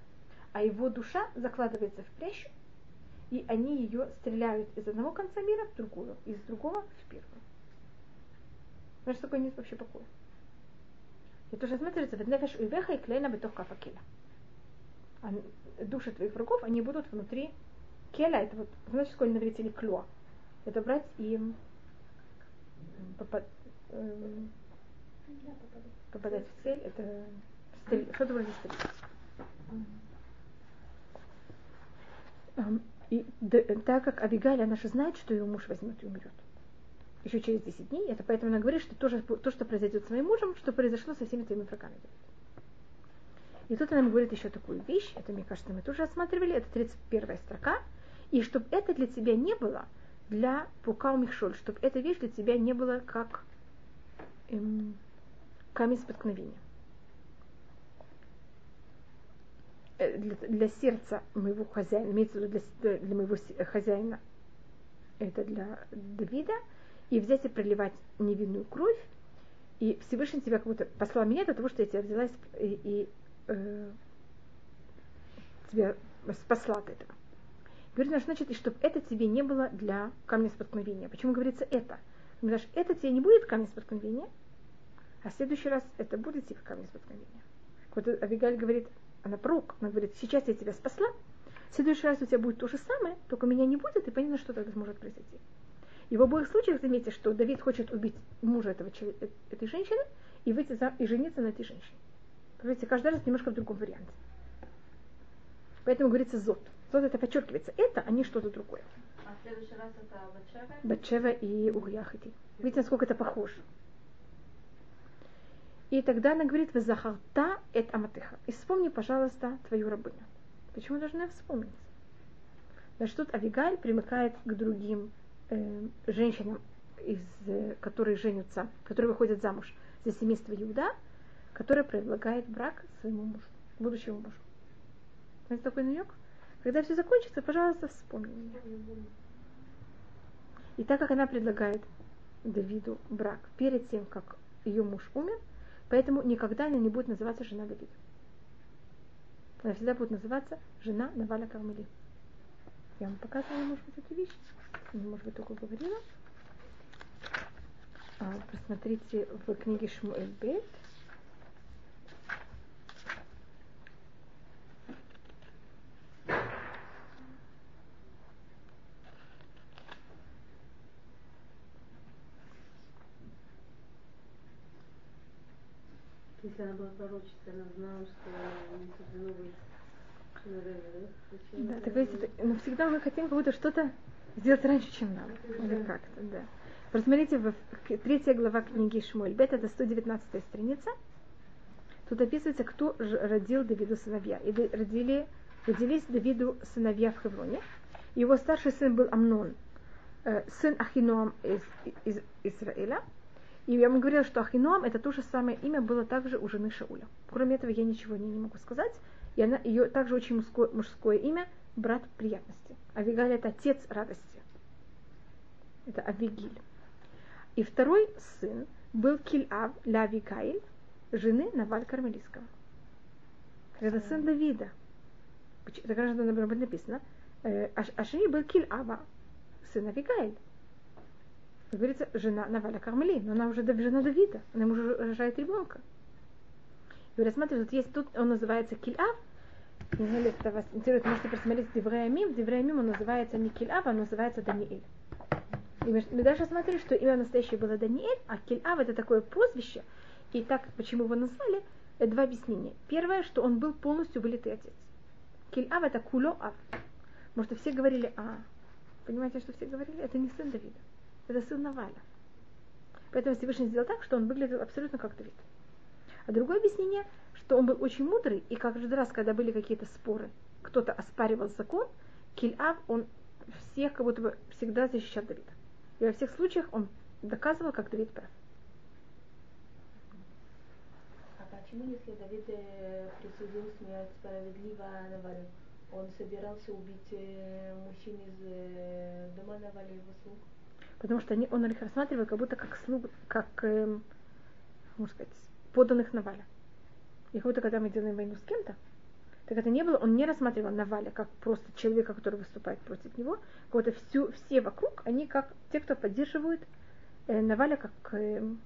а его душа закладывается в прящу, и они ее стреляют из одного конца мира в другую, из другого в первую. Значит, такой нет вообще покоя. И то, что смотрится, в нефеш уйвеха и клейна бетох кафакеля. А души твоих врагов, они будут внутри келя, это вот, знаете, сколько на иврите клё. Это брать и попад, э, попадает. Попадать в цель, это стрель- что-то вроде стрельбы. Ам, И так как Абигаль, она же знает, что ее муж возьмет и умрет. Еще через 10 дней. Это поэтому она говорит, что то, то, что произойдет с моим мужем, что произошло со всеми твоими врагами. И тут она говорит еще такую вещь, это, мне кажется, мы тоже рассматривали, это 31 строка, и чтобы это для тебя не было для пукау михшоль, чтобы эта вещь для тебя не была как эм, камень споткновения. Э, Для, для сердца моего хозяина, имеется в виду для, для моего хозяина, это для Давида, и взять и проливать невинную кровь, и Всевышний тебя как будто послал меня для того, что я тебя взяла и, и, э, тебя спасла от этого. Говорит, наш, значит, и чтобы это тебе не было для камня споткновения. Почему говорится это? Потому что это тебе не будет камень споткновения, а в следующий раз это будет тебе камень споткновения. Вот Авигаль говорит, она пророк, она говорит, сейчас я тебя спасла, в следующий раз у тебя будет то же самое, только меня не будет, и понятно, что тогда может произойти. И в обоих случаях заметьте, что Давид хочет убить мужа этого, э- этой женщины и выйти за, и жениться на этой женщине. Видите, каждый раз немножко в другом варианте. Поэтому говорится зод. Зод это подчеркивается. Это, а не что-то другое. А в следующий раз это Батшева? Батшева и Урьяхати. Видите, насколько это похоже. И тогда она говорит, «Вазахарта эт аматыха». И вспомни, пожалуйста, твою рабыню. Почему должна я вспомнить? Значит, тут Авигаль примыкает к другим э, женщинам, из, э, которые женятся, которые выходят замуж за семейство Иуда, которое предлагает брак своему мужу, будущему мужу. Знаете такой намек? Когда все закончится, пожалуйста, вспомни меня. И так как она предлагает Давиду брак перед тем, как ее муж умер, поэтому никогда она не будет называться жена Давида. Она всегда будет называться жена Наваля Кармели. Я вам показывала, может быть, эту вещь. Не, может быть, только говорила. А, посмотрите в книге Шмуэль Бет. Если она была пророчицей, она знала, что не суждено быть да? Так видите, но всегда мы хотим как будто что-то сделать раньше, чем надо. Или как-то, да. Посмотрите, в третья глава книги Шмуэль Бет, это 119 страница. Тут описывается, кто родил Давиду сыновья. И родили, родились Давиду сыновья в Хевроне. Его старший сын был Амнон, э, сын Ахиноам из, из Израиля. И я вам говорила, что Ахиноам это то же самое имя было также у жены Шауля. Кроме этого я ничего не, не могу сказать. И она, ее также очень мужское, мужское имя, брат приятности. Авигаль это отец радости. Это Авигиль. И второй сын был Кильав ля Авигаиль, жены Наваль Кармелийского. Это сын Давида. Так же например, написано. э, А а был Кильава, сын Авигаиль. Как говорится, жена Наваля Кармели, но она уже жена Давида, она уже рожает ребенка. И вы рассматриваете, тут есть, тут он называется Кильав, не знаю, если это вас интересует, можете посмотреть Девреямим, в Девреямим он называется не Кильав, а он называется Даниэль. И мы, даже смотрели, что имя настоящее было Даниэль, а Кильав это такое прозвище, и так, почему его назвали, э, два объяснения. Первое, что он был полностью вылитый отец. Кильав это Куло Ав. Может, все говорили, а, понимаете, что все говорили? Это не сын Давида, это сын Наваля. Поэтому Всевышний сделал так, что он выглядел абсолютно как Давид. А другое объяснение, что он был очень мудрый, и каждый раз, когда были какие-то споры, кто-то оспаривал закон, Кильав, он всех как будто бы всегда защищал Давида. И во всех случаях он доказывал, как Давид прав. А почему, если Давид э, присудил смерть справедливо Навалю, он собирался убить э, мужчин из э, дома Наваля, его слуг? Потому что они, он их рассматривал как будто как слуг, как, эм, можно сказать, поданных Наваля. И как будто когда мы делаем войну с кем-то, так это не было, он не рассматривал Наваля как просто человека, который выступает против него, как будто всю, все вокруг, они как те, кто поддерживают э, Наваля как эм,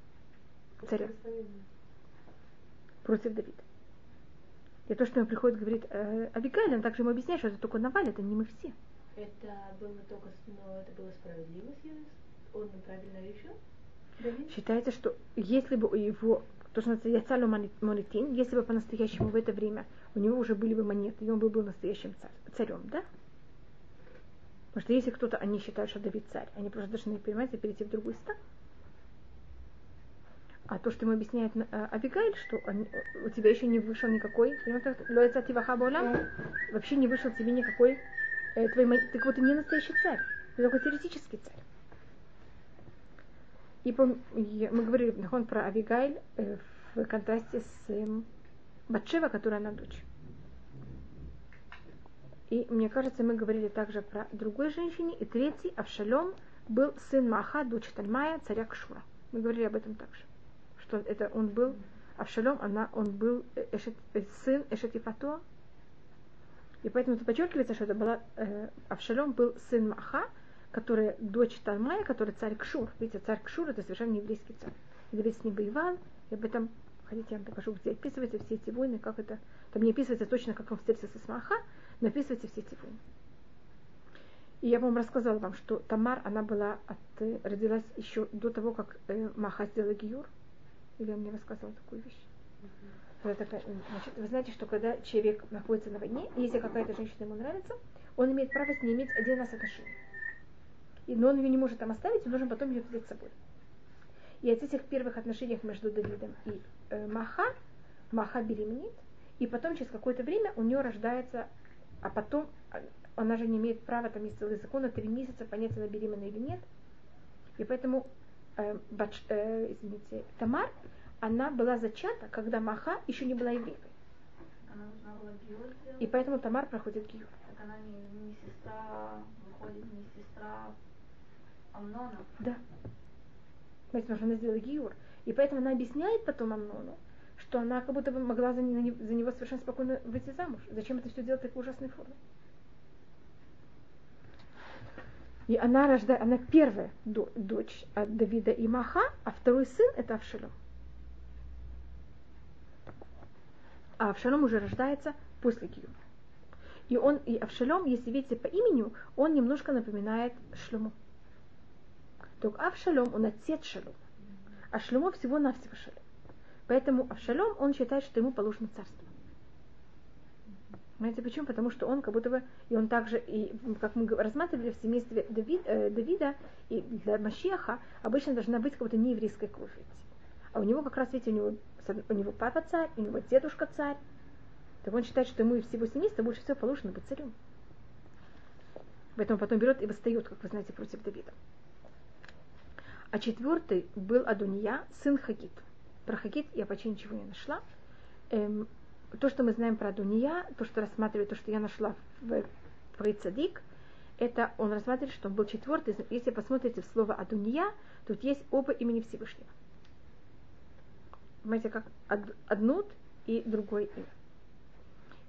царя против Давида. И то, что ему приходит, говорит э, Абигаль, он также ему объясняет, что это только Наваль, это не мы все. Это было только, но это было справедливо, он правильно решил? Считается, что если бы у его, то, что называется мони- монетин, если бы по-настоящему в это время у него уже были бы монеты, и он бы был настоящим царь, царем, да? Потому что если кто-то, они считают, что Давид царь, они просто должны, понимаете, перейти в другую сторону. А то, что ему объясняет э, Абигайль, что он- у тебя еще не вышел никакой, понимаете, вообще не вышел тебе никакой, э, твой, мон- так вот ты не настоящий царь, ты только теоретический царь. И пом- мы говорили нахон, про Авигайль э, в контрасте с эм, Батшева, которая она дочь. И мне кажется, мы говорили также про другой женщине. И третий, Авшалом, был сын Маха, дочь Тальмая, царя Кшура. Мы говорили об этом также. Что это он был, Авшалом, она, он был э, Эшет- э, сын Эшетифатуа. И поэтому это подчеркивается, что это была, э, Авшалом был сын Маха, которая дочь Талмая, который царь Кшур. Видите, царь Кшур это совершенно еврейский царь. Давид с ним воевал, и об этом, хотите, я вам покажу, где описываются все эти войны, как это, там не описывается точно, как он встретился с Маха, но описываются все эти войны. И я вам рассказала вам, что Тамар, она была от, э, родилась еще до того, как э, Маха сделала Гиюр. Или я мне рассказывала такую вещь? Значит, вы знаете, что когда человек находится на войне, если какая-то женщина ему нравится, он имеет право с ней иметь один раз отношения. И, но он ее не может там оставить, он должен потом ее взять с собой. И от этих первых отношениях между Давидом и э, Маха, Маха беременеет, и потом через какое-то время у нее рождается, а потом а, она же не имеет права, там есть целый закон, на три месяца понять, она беременна или нет. И поэтому, э, Бадж- э, извините, Тамар, она была зачата, когда Маха еще не была еврейкой. И поэтому Тамар проходит гиюр. Так она не, не сестра, выходит не сестра Амнона. Да. Понимаете, потому что она сделала гиюр. И поэтому она объясняет потом Амнону, что она как будто бы могла за, за него совершенно спокойно выйти замуж. Зачем это все делать в такой ужасной форме? И она рождает, она первая до- дочь от Давида и Маха, а второй сын это Авшалом. А Авшалом уже рождается после Гиюра. И он, и Авшалом, если видите по имени, он немножко напоминает Шлему. Только Авшалом, он отец Шалом. А Шлемо всего-навсего Шалом. Поэтому Авшалом, он считает, что ему положено царство. Понимаете почему? Потому что он как будто бы, и он также, и как мы рассматривали в семействе Давид, э, Давида, и для Машеха обычно должна быть как будто нееврейская кровь. видите. А у него как раз, видите, у него, у него папа царь, у него дедушка царь. Так он считает, что ему из всего семейства больше всего положено быть царем. Поэтому потом берет и восстает, как вы знаете, против Давида. А четвертый был Адония, сын Хагит. Про Хагит я почти ничего не нашла. Эм, то, что мы знаем про Адония, то, что рассматривает, то, что я нашла в Прейцадик, это он рассматривает, что он был четвертый. Если посмотрите в слово Адония, тут есть оба имени Всевышнего. Понимаете, как од- однут и другое имя.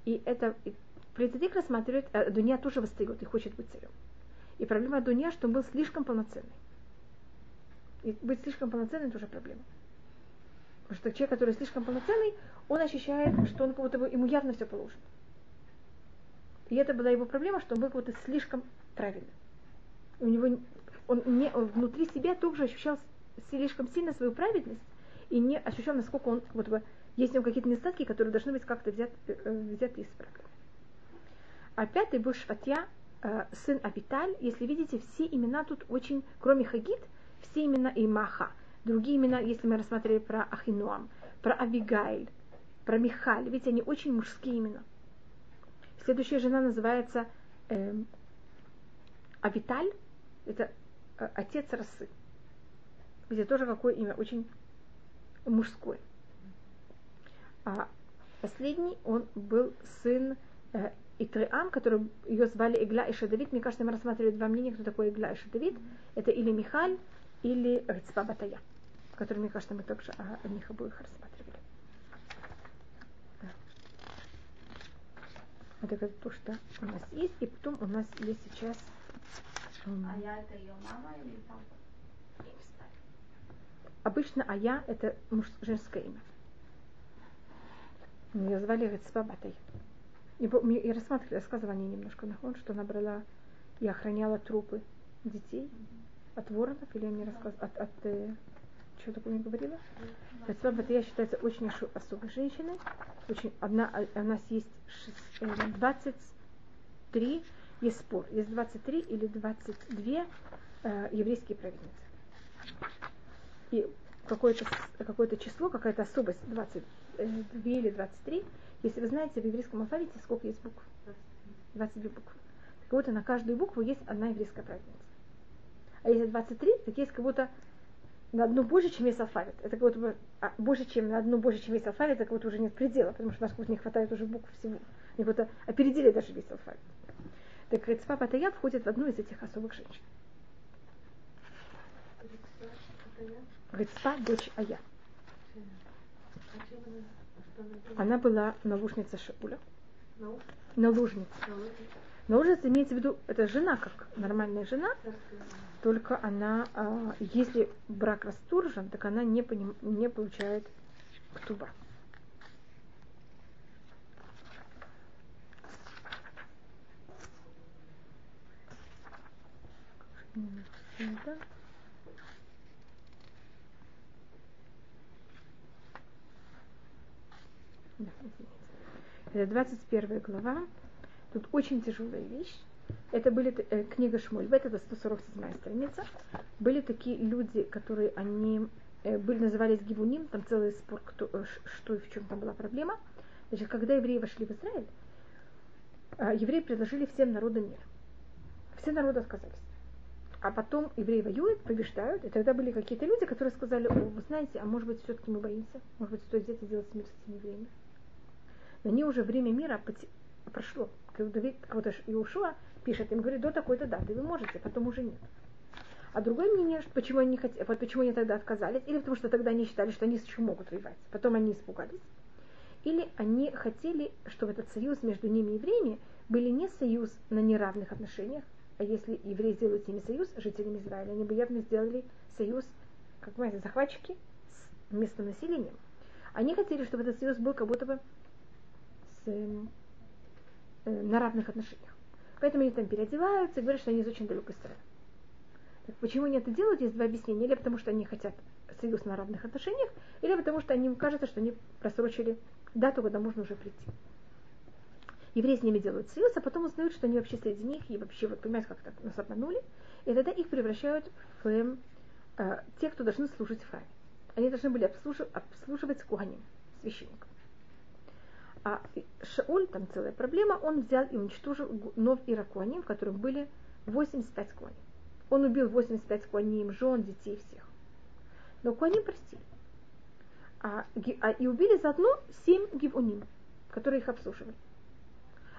И это и Прейцадик рассматривает, а Адония тоже восстает и хочет быть царем. И проблема Адония, что он был слишком полноценный. И быть слишком полноценным тоже проблема. Потому что человек, который слишком полноценный, он ощущает, что он как будто бы ему явно все положено. И это была его проблема, что он был как будто слишком правильным. У него он, не, он внутри себя также ощущал слишком сильно свою праведность и не ощущал, насколько он, бы, есть у него какие-то недостатки, которые должны быть как-то взят, э, э, взяты из правды. А пятый был Шватья, э, сын Авиталь. Если видите, все имена тут очень, кроме Хагит, все имена и Маха. Другие имена, если мы рассмотрели про Ахинуам, про Авигайль, про Михаль, видите, они очень мужские имена. Следующая жена называется эм, Авиталь, это э, отец Расы. Видите, тоже какое имя, очень мужское. А последний, он был сын э, Итреам, который ее звали Игла и Шадавид. Мне кажется, мы рассматривали два мнения, кто такой Игла и Шадавид. Это или Михаль, или Рицпа Батая, который, мне кажется, мы также о, о них обоих рассматривали. Вот это то, что у нас есть. И потом у нас есть сейчас... м, А я это ее мама или папа? Я. Обычно Ая это муж, женское имя. Ее звали Рецпа Батай. И Я рассматривала, рассказывала о ней немножко фон, что она брала и охраняла трупы детей от воронов, или я не рассказывала, от, от, э, что такое не говорила? Рецва Батыя считается очень особой женщиной. Очень, одна, а, у нас есть 6, 23, э, есть спор, есть 23 или 22 э, еврейские праведницы. И какое-то какое число, какая-то особость, 22 или 23, если вы знаете в еврейском алфавите, сколько есть букв? 22 буквы. Так вот, на каждую букву есть одна еврейская праведница. А если 23, так есть как будто на одну больше, чем весь алфавит. Это как будто а, больше, чем на одну больше, чем весь алфавит, как будто уже нет предела, потому что нас не хватает уже букв всего. Они будто опередили даже весь алфавит. Так Рецпа Патая входит в одну из этих особых женщин. Рецпа, дочь Ая. Она была наложница Шауля. Наложница. Наложница имеется в виду, это жена, как нормальная жена, только она, а, если брак расторжен, так она не, поним, не получает ктуба. Да. Это 21 глава. Тут очень тяжелая вещь. Это были э, книга Шмульбет, это 147 страница. Были такие люди, которые они э, были, назывались Гивуним, там целый спор, кто, э, что и в чем там была проблема. Значит, когда евреи вошли в Израиль, э, евреи предложили всем народам мир. Все народы отказались. А потом евреи воюют, побеждают, и тогда были какие-то люди, которые сказали, о, вы знаете, а может быть, все-таки мы боимся, может быть, стоит где-то делать мир с этими евреями. Но они уже время мира прошло. Когда вот Иушуа пишет, им говорит, до такой-то даты вы можете, потом уже нет. А другое мнение, что почему они, хотели, вот почему они тогда отказались, или потому что тогда они считали, что они еще могут воевать, потом они испугались. Или они хотели, чтобы этот союз между ними и евреями были не союз на неравных отношениях, а если евреи сделают с ними союз, жителями Израиля, они бы явно сделали союз, как знаете, захватчики с местным населением. Они хотели, чтобы этот союз был как будто бы э, на равных отношениях. Поэтому они там переодеваются и говорят, что они из очень далекой страны. Так почему они это делают? Есть два объяснения. Или потому что они хотят союз на равных отношениях, или потому что они, кажется, что они просрочили дату, когда можно уже прийти. Евреи с ними делают союз, а потом узнают, что они вообще среди них, и вообще, вот понимаете, как так нас обманули, и тогда их превращают в э, те, кто должны служить в храме. Они должны были обслуживать, обслуживать куаним, священников. А Шауль, там целая проблема, он взял и уничтожил Нов Иракуаним, в котором были 85 куаним. Он убил 85 куаним, жен, детей, всех. Но куаним простили. А, а, и убили заодно 7 гивуним, которые их обслуживали.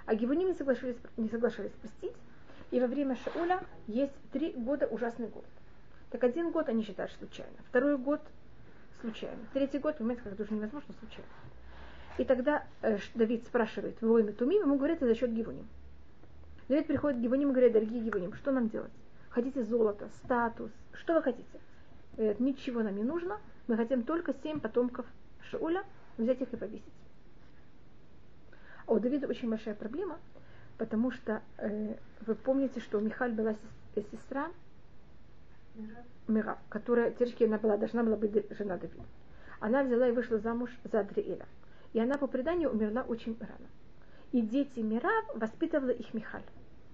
А гивуним не соглашались, не соглашались простить. И во время Шауля есть три года ужасный год. Так один год они считают случайно, второй год случайно, третий год, понимаете, как это уже невозможно случайно. И тогда э, Давид спрашивает воины Тумим, ему говорят, это за счет Гивуним. Давид приходит к Гивуним и говорит, дорогие Гивуним, что нам делать? Хотите золото, статус, что вы хотите? Говорят, ничего нам не нужно, мы хотим только семь потомков Шауля, взять их и повесить. А у Давида очень большая проблема, потому что э, вы помните, что у Михаль была сестра Мира, которая, теоретически она была, должна была быть жена Давида. Она взяла и вышла замуж за Адриэля. И она по преданию умерла очень рано. И дети Мирав воспитывала их Михаль.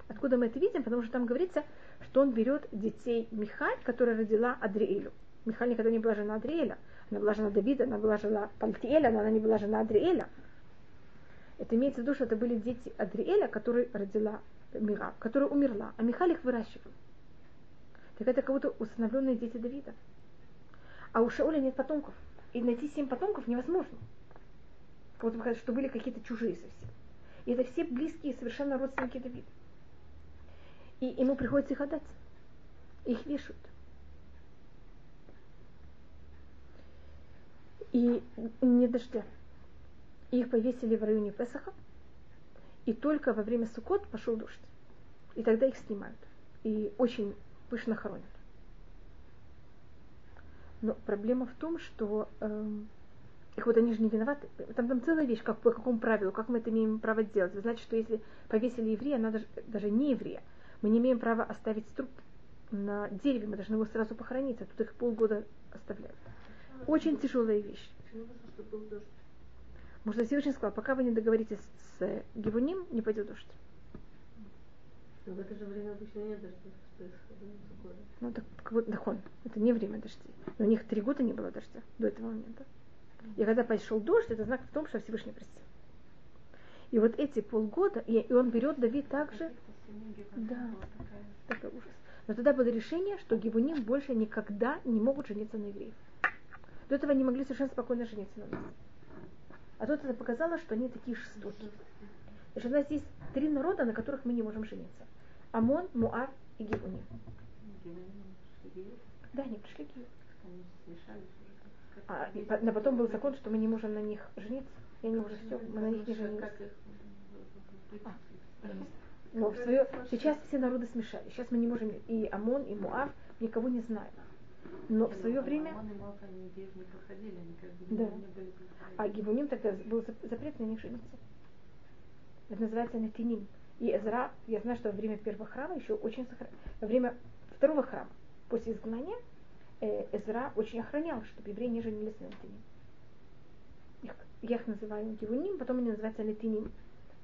Откуда мы это видим? Потому что там говорится, что он берет детей Михаль, которая родила Адриэлю. Михаль никогда не была жена Адриэля. Она была жена Давида, она была жена Пальтиэля, но она не была жена Адриэля. Это имеется в виду, что это были дети Адриэля, которые родила Мирав, которая умерла, а Михаль их выращивал. Так это как будто установленные дети Давида. А у Шауля нет потомков. И найти семь потомков невозможно. Вот что были какие-то чужие совсем. И это все близкие совершенно родственники Давида. И ему приходится их отдать. Их вешают. И не дождя. Их повесили в районе Песаха. И только во время Сукот пошел дождь. И тогда их снимают. И очень пышно хоронят. Но проблема в том, что эм, их вот они же не виноваты. Там, там целая вещь, как, по какому правилу, как мы это имеем право делать. Вы знаете, что если повесили еврея, она даже, даже не еврея, мы не имеем права оставить труп на дереве, мы должны его сразу похоронить, а тут их полгода оставляют. Очень тяжелая вещь. Что Всевышний сказал, пока вы не договоритесь с э, Гевуним, не пойдет дождь. Но в это же время обычно нет года. Ну, так, как вот, так он, это не время дождей. Но у них три года не было дождя до этого момента. И когда пошел дождь, это знак в том, что Всевышний простил. И вот эти полгода, и, и он берет Давид также, Да. такой ужас. Но тогда было решение, что Гевуним больше никогда не могут жениться на евреев. До этого они могли совершенно спокойно жениться на нас. А тут это показало, что они такие жестокие. Значит, у нас есть три народа, на которых мы не можем жениться. Амон, Муав и Гевуним. Да, они пришли к Гиву. А, но потом был закон, что мы не можем на них жениться. И они уже все, мы на них не женились. Их А, я не. Но в свое... сейчас все народы смешались. Сейчас мы не можем и Амон, и Муав никого не знаем. Но в свое время... Не Да. не А Гивуним тогда был зап- запрет на них жениться. Это называется Натиним. И Эзра, я знаю, что во время первого храма еще очень сохранял. Во время второго храма, после изгнания, э, Эзра очень охранял, чтобы евреи не женились на Натиним. Их, я их называю Гивуним, потом они называются Натиним.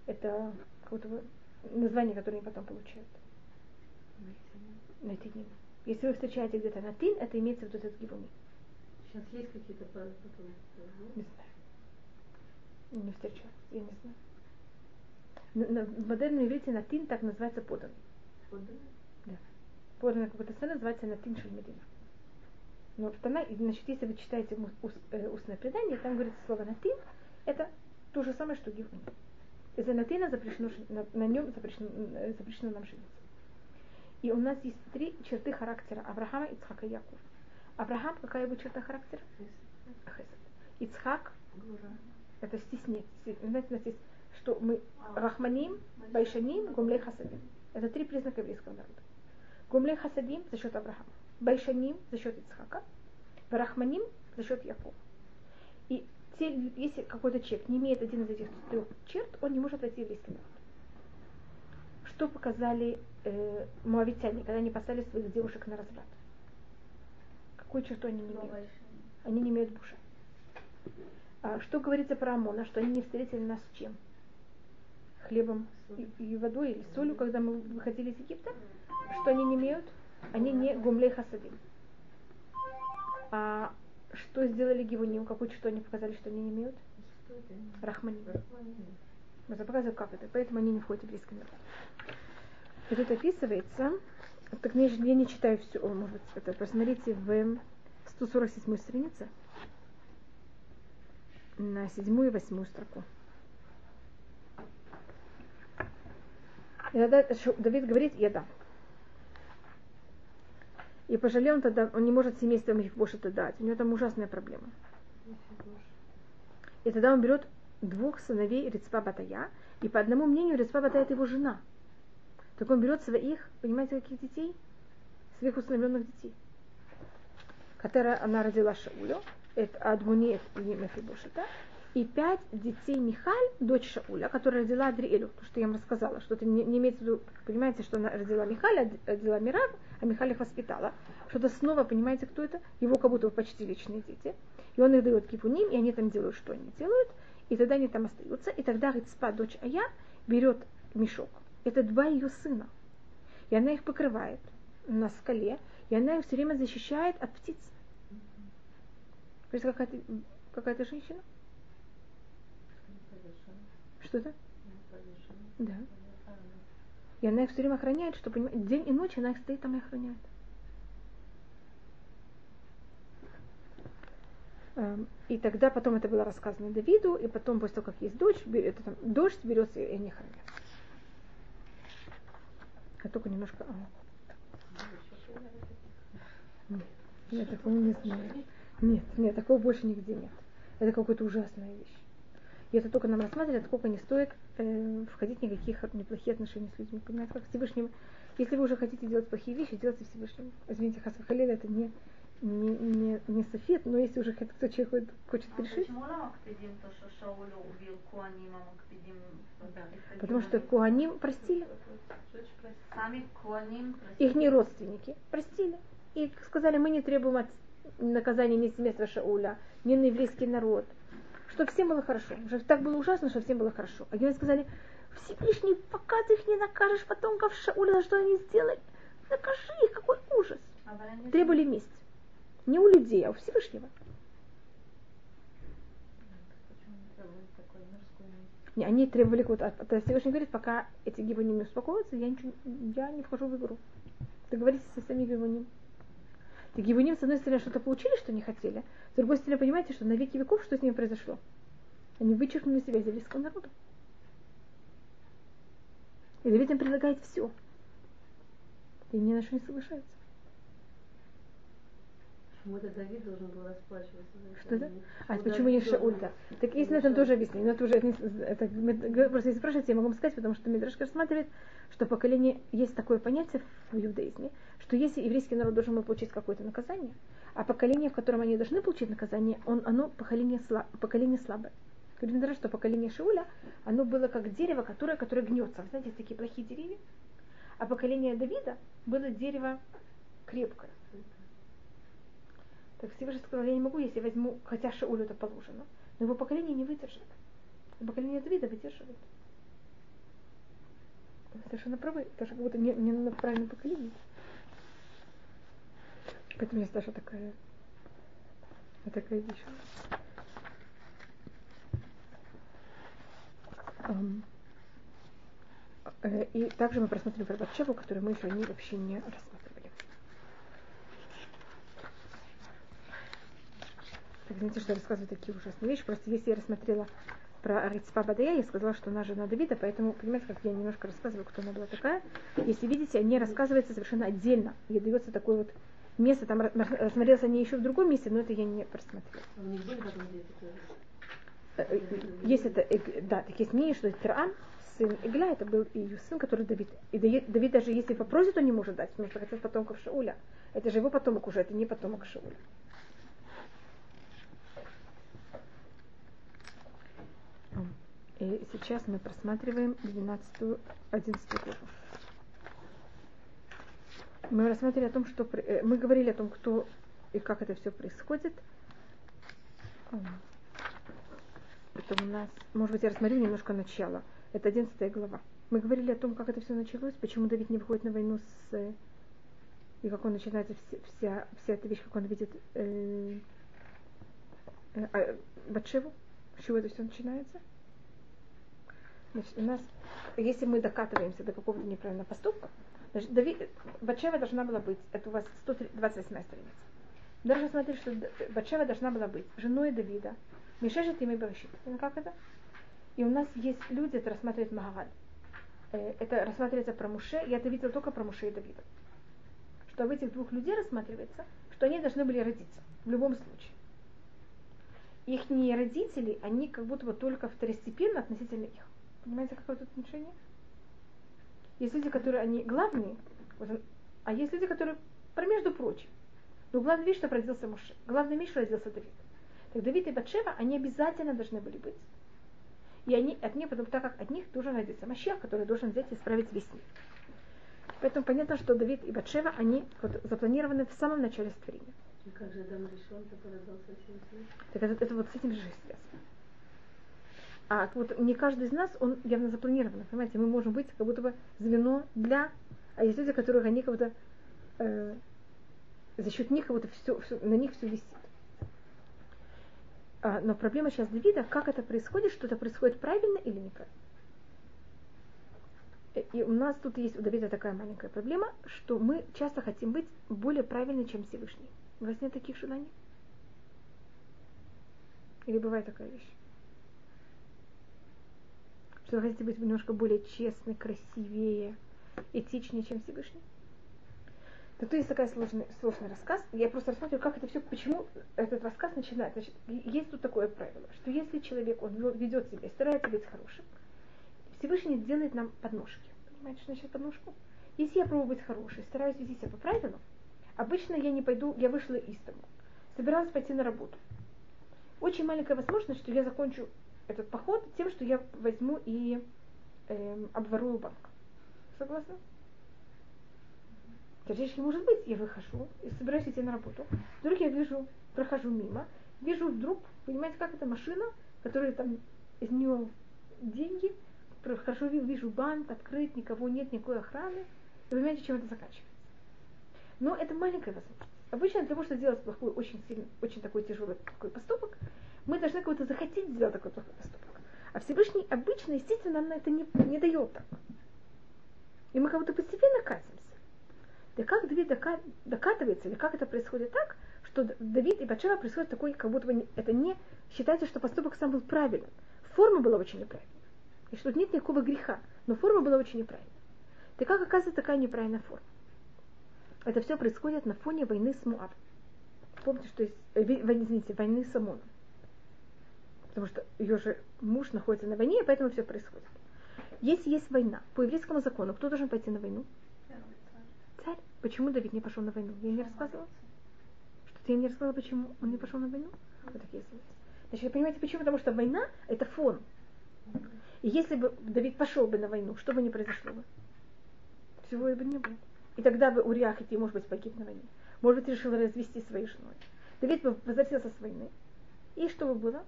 Это какое-то название, которое они потом получают. Натиним. Если вы встречаете где-то Натин, это имеется в виду этот Гивуним. Сейчас есть какие-то которые... Не знаю. Не встречалась, я не знаю. На- на- В модерном иврите натин так называется подан. Подан какой-то страны называется натин шельмедина. Но в Тана, значит, если вы читаете э, устное предание, там говорится слово натин, это то же самое, что гивун. Из-за натина запрещено, на, на нем запрещено, э, запрещено нам жениться. И у нас есть три черты характера Авраама, Ицхака и Якова. Авраам, какая его черта характера? Хесед. Ицхак, это стеснение. Знаете, у нас есть, что мы Рахманим, Байшаним, Гумлей Хасадим. Это три признака еврейского народа. Гумлей Хасадим за счет Авраама. Байшаним за счет Ицхака. Рахманим за счет Якова. И те, если какой-то человек не имеет один из этих трех черт, он не может войти в еврейский народ. Что показали э, муавитяне, когда они послали своих девушек на разврат? Какую черту они не имеют? Они не имеют буша. А что говорится про Амона, что они не встретили нас с чем? Хлебом и, и водой или солью, когда мы выходили из Египта? Что они не имеют? Они не гумлей хасадим. А что сделали Гивуним? Какую что они показали, что они не имеют? Рахманим. Мы показываем, как это. Поэтому они не входят в еврейский народ. И тут описывается, так я, я не читаю все, может быть, это посмотрите в 147 странице на седьмую и восьмую строку. И тогда Давид говорит, я дам. И пожалел он тогда, он не может семейством их больше это дать. У него там ужасная проблема. И тогда он берет двух сыновей Рицпа Батая, и по одному мнению Рицпа Батая это его жена. Так он берет своих, понимаете, каких детей? Своих усыновленных детей. Которая она родила Шаулю, это Адмуни и Мефибошета, и пять детей Михаль, дочь Шауля, которая родила Адриэлю, то, что я вам рассказала, что это не, не имеется в виду, понимаете, что она родила Михаль, а родила Мирав, а Михаль их воспитала. Что-то снова, понимаете, кто это? Его как будто почти вечные дети. И он их дает Кипуним, и они там делают, что они делают, и тогда они там остаются, и тогда Рицпа, дочь Ая, берет мешок. Это два ее сына. И она их покрывает на скале, и она их все время защищает от птиц. То есть какая-то какая женщина? Что это? Да. И она их все время охраняет, что понимаете, день и ночь она их стоит там и охраняет. Эм, И тогда потом это было рассказано Давиду, и потом, после того, как есть бе- это там, дождь берется, и они хранят. Я только немножко... а. Нет, я такого не знаю. Нет, нет, такого больше нигде нет. Это какая-то ужасная вещь. И это только нам рассматривает, сколько не стоит э, входить в никаких неплохие отношения с людьми. Понимаете, как Всевышним. Если вы уже хотите делать плохие вещи, делайте Всевышним. Извините, Хасва Халила это не, не, не, не софет, но если уже кто человек хочет, хочет а грешить. Почему нам Акпедим, то, что Шаулю убил Куанима, Акпедим, да. Потому что Куаним простили. Сами Куаним простили. Их не родственники простили. И сказали, мы не требуем от наказания ни семейства Шауля, ни на еврейский народ что всем было хорошо. Уже так было ужасно, что всем было хорошо. А герои сказали, Всевышний, пока ты их не накажешь потомков Шауля, за что они сделали, накажи их, какой ужас. Требовали месть. Не у людей, а у Всевышнего. Не, они требовали вот а, от, от Всевышний говорит, пока эти гибони не успокоятся, я, ничего, я не вхожу в игру. Договоритесь со своими гибонями. Так гибоним, с одной стороны, что-то получили, что не хотели, с другой стороны, понимаете, что на веки веков что с ними произошло? Они вычеркнули себя из еврейского народа. И Давид им предлагает все. И ни на что не соглашаются. Почему это Давид должен был расплачиваться это? Что не- А почему почему не Шауль-то? Так есть на этом тоже объяснение. Но это уже это, это просто если спрашиваете, я могу вам сказать, потому что Мидрашка рассматривает, что поколение есть такое понятие в иудаизме, что если еврейский народ должен был получить какое-то наказание, а поколение, в котором они должны получить наказание, он, оно поколение, сла- поколение слабое. Говорит что поколение Шауля, оно было как дерево, которое, которое гнется. Вы знаете, есть такие плохие деревья. А поколение Давида было дерево крепкое. Так Всевышний сказал, я не могу, если возьму, хотя Шаулю это положено, но его поколение не выдержит. Поколение Давида выдерживает. Вы Совершенно правы. Это же как будто не, не на правильном поколении. Поэтому есть даже такая, такая вещь. Ам, э, И также мы просмотрим про Батшеву, которую мы еще не, вообще не рассматривали. Так, знаете, что я рассказываю такие ужасные вещи. Просто если я рассмотрела про Рицпа Бадая, я сказала, что она жена Давида, поэтому, понимаете, как я немножко рассказываю, кто она была такая. Если видите, не рассказывается совершенно отдельно. Ей дается такое вот место, там ра- рассмотрелось они еще в другом месте, но это я не просмотрела. А? Э, э, Есть это, да, так есть мнение, что Тиран, сын Игля, это был ее сын, который Давид. И Давид даже если попросит, он не может дать, потому что хотят потомков Шауля. Это же его потомок уже, это не потомок Шауля. И сейчас мы просматриваем 12 11 главу. Мы рассматривали о том, что э, мы говорили о том, кто и как это все происходит. Это у нас, может быть, я рассмотрю немножко начало. Это 11 глава. Мы говорили о том, как это все началось, почему Давид не выходит на войну с... э, И как он начинается, вся, вся, вся эта вещь, как он видит э, э, а, Батшеву, с чего это все начинается. Значит, у нас, если мы докатываемся до какого-то неправильного поступка, значит, Давид, Батшева должна была быть, это у вас 128 страница. Даже смотреть, что Батшева должна была быть женой Давида, Мишешет и Мибаршит. Ну как это? И у нас есть люди, это рассматривает Магагаль. Э, Это рассматривается про Муше, я это видела только про Муше и Давида. Что в этих двух людей рассматривается, что они должны были родиться в любом случае. Их не родители, они как будто бы только второстепенно относительно их. Понимаете, какое тут отношение? Есть люди, которые они главные, вот он- а есть люди, которые про между прочим. Но главная вещь, что родился Муше. Главная вещь, что родился Давид. Так Давид и Батшева, они обязательно должны были быть. И они от них, потому так как от них должен родиться Машех, который должен взять и исправить весь мир. Поэтому понятно, что Давид и Батшева, они вот запланированы в самом начале створения. И как же Адам решен, совсем свет? Так это, это вот с этим же связано. А вот не каждый из нас, он явно запланирован. Понимаете, мы можем быть как будто бы звено для... А есть люди, которых они как будто... э, за счет них как будто все, на них все висит. А, но проблема сейчас Давида, как это происходит, что это происходит правильно или неправильно. Э, И у нас тут есть у Давида такая маленькая проблема, что мы часто хотим быть более правильны, чем Всевышний. У вас нет таких желаний? Или бывает такая вещь? Что вы хотите быть немножко более честной, красивее, этичнее, чем Всевышний? Так то есть такая сложный, сложный рассказ. Я просто рассматриваю, как это все, почему этот рассказ начинает. Значит, есть тут такое правило, что если человек, он ведет себя, старается быть хорошим, Всевышний делает нам подножки. Понимаете, что значит подножку? Если я пробую быть хорошей, стараюсь вести себя по правилам, обычно я не пойду, я вышла из дома, собиралась пойти на работу. Очень маленькая возможность, что я закончу этот поход тем, что я возьму и эм, обворую банк. Согласны? Теоретически может быть, я выхожу и собираюсь идти на работу. Вдруг я вижу, прохожу мимо, вижу вдруг, понимаете, как эта машина, которая там из нее деньги, прохожу, вижу банк открыт, никого нет, никакой охраны. И вы понимаете, чем это заканчивается. Но это маленькая возможность. Обычно для того, чтобы сделать плохой, очень сильный, очень такой тяжелый такой поступок, мы должны кого-то захотеть сделать такой плохой поступок. А Всевышний обычно, естественно, нам на это не, не дает так. И мы будто постепенно катимся. Да как Давид дока- докатывается, или как это происходит так, что Давид и Батшева происходит такой, как будто бы это не считается, что поступок сам был правильным. Форма была очень неправильная. И что тут нет никакого греха, но форма была очень неправильная. Да как оказывается такая неправильная форма? Это все происходит на фоне войны с Муав. Помните, что есть, э, извините, войны с Амоном. Потому что ее же муж находится на войне, и поэтому все происходит. Если есть война, по еврейскому закону, кто должен пойти на войну? Царь. Почему Давид не пошел на войну? Я не рассказывала. Что ты не рассказала, почему он не пошел на войну? Вот такие есть. Значит, вы понимаете, почему? Потому что война – это фон. И если бы Давид пошел бы на войну, что бы ни произошло бы? Всего бы не было. И тогда бы Уриах идти, может быть, погиб на войне. Может быть, решил развести своей женой. Давид бы возвратился с войны. И что бы было?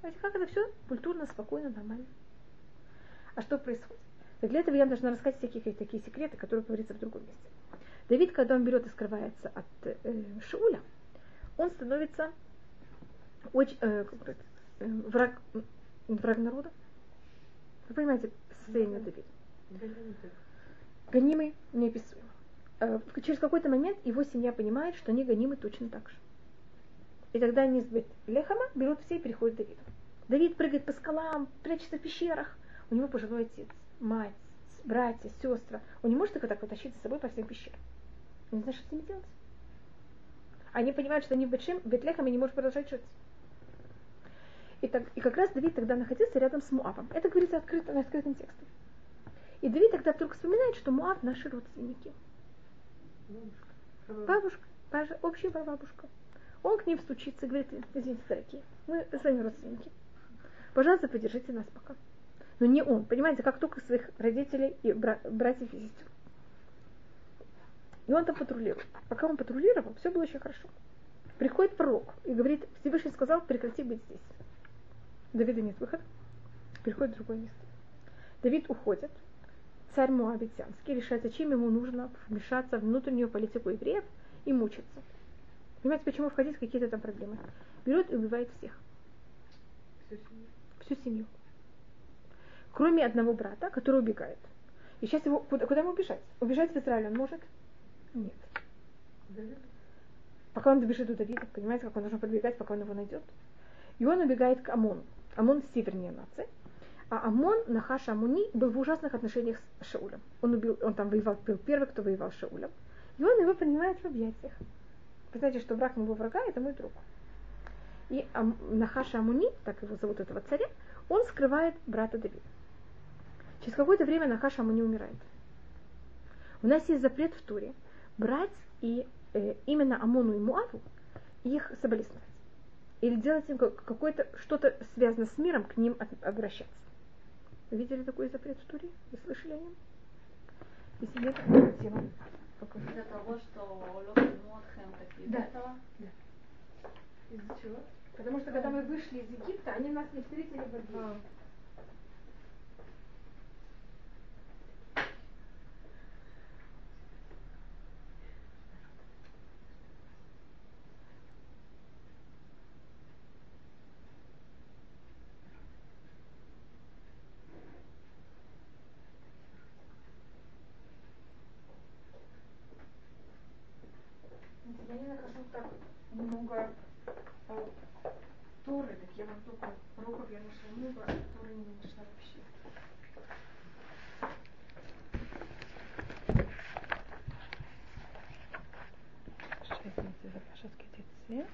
Знаете, как это все культурно, спокойно, нормально. А что происходит? Для этого я должна рассказать всякие такие секреты, которые говорится в другом месте. Давид, когда он берет и скрывается от э, Шауля, он становится очень, э, как э, враг, враг народа. Вы понимаете состояние Давида? Гонимый неописуемо. Э, через какой-то момент его семья понимает, что они гонимы точно так же. И тогда они с Лехама берут все и приходят к Давиду. Давид прыгает по скалам, прячется в пещерах. У него пожилой отец, мать, братья, сестры. Он не может их так вот тащить за собой по всем пещерам. Он не знает, что с ними делать. Они понимают, что они в, Бетшем, Бетлехаме не может продолжать жить. И, так, и как раз Давид тогда находился рядом с Муавом. Это говорится открыто, на открытом тексте. И Давид тогда вдруг вспоминает, что Муав наши родственники. Бабушка, бабушка общая бабушка. Он к ним стучится и говорит, извините, дорогие, мы с вами родственники. Пожалуйста, поддержите нас пока. Но не он, понимаете, как только своих родителей и бра- братьев и сестер. И он там патрулирует. Пока он патрулировал, все было очень хорошо. Приходит пророк и говорит, Всевышний сказал, прекрати быть здесь. Давида нет выхода. Переходит в другое место. Давид уходит. Царь Муавитянский решает, зачем ему нужно вмешаться в внутреннюю политику евреев и мучиться. Понимаете, почему входить в какие-то там проблемы? Берет и убивает всех. Всю семью. Всю семью. Кроме одного брата, который убегает. И сейчас его куда, куда ему убежать? Убежать в Израиль он может? Нет. Пока он добежит до Давида, понимаете, как он должен подбегать, пока он его найдет. И он убегает к Амону. Амон севернее нации. А Амон, Нахаша Амуни, был в ужасных отношениях с Шаулем. Он, убил, он там воевал, был первый, кто воевал с Шаулем. И он его принимает в объятиях. Вы знаете, что враг моего врага – это мой друг. И Ам, Нахаша Амуни, так его зовут этого царя, он скрывает брата Давида. Через какое-то время Нахаша Амуни умирает. У нас есть запрет в Туре брать и э, именно Амону и Муаву их соболезновать. Или делать им какое-то что-то связанное с миром, к ним обращаться. Вы видели такой запрет в Туре? Вы слышали о нем? Если нет, то тема. Из-за того, что такие Да. этого. Из-за чего? Потому что когда мы вышли из Египта, они нас не встретили в воде. Я не нахожу так много э, Торы, так я вам только пророков я нашла много, а Торы не нашла вообще. Извините за пашатские детцы.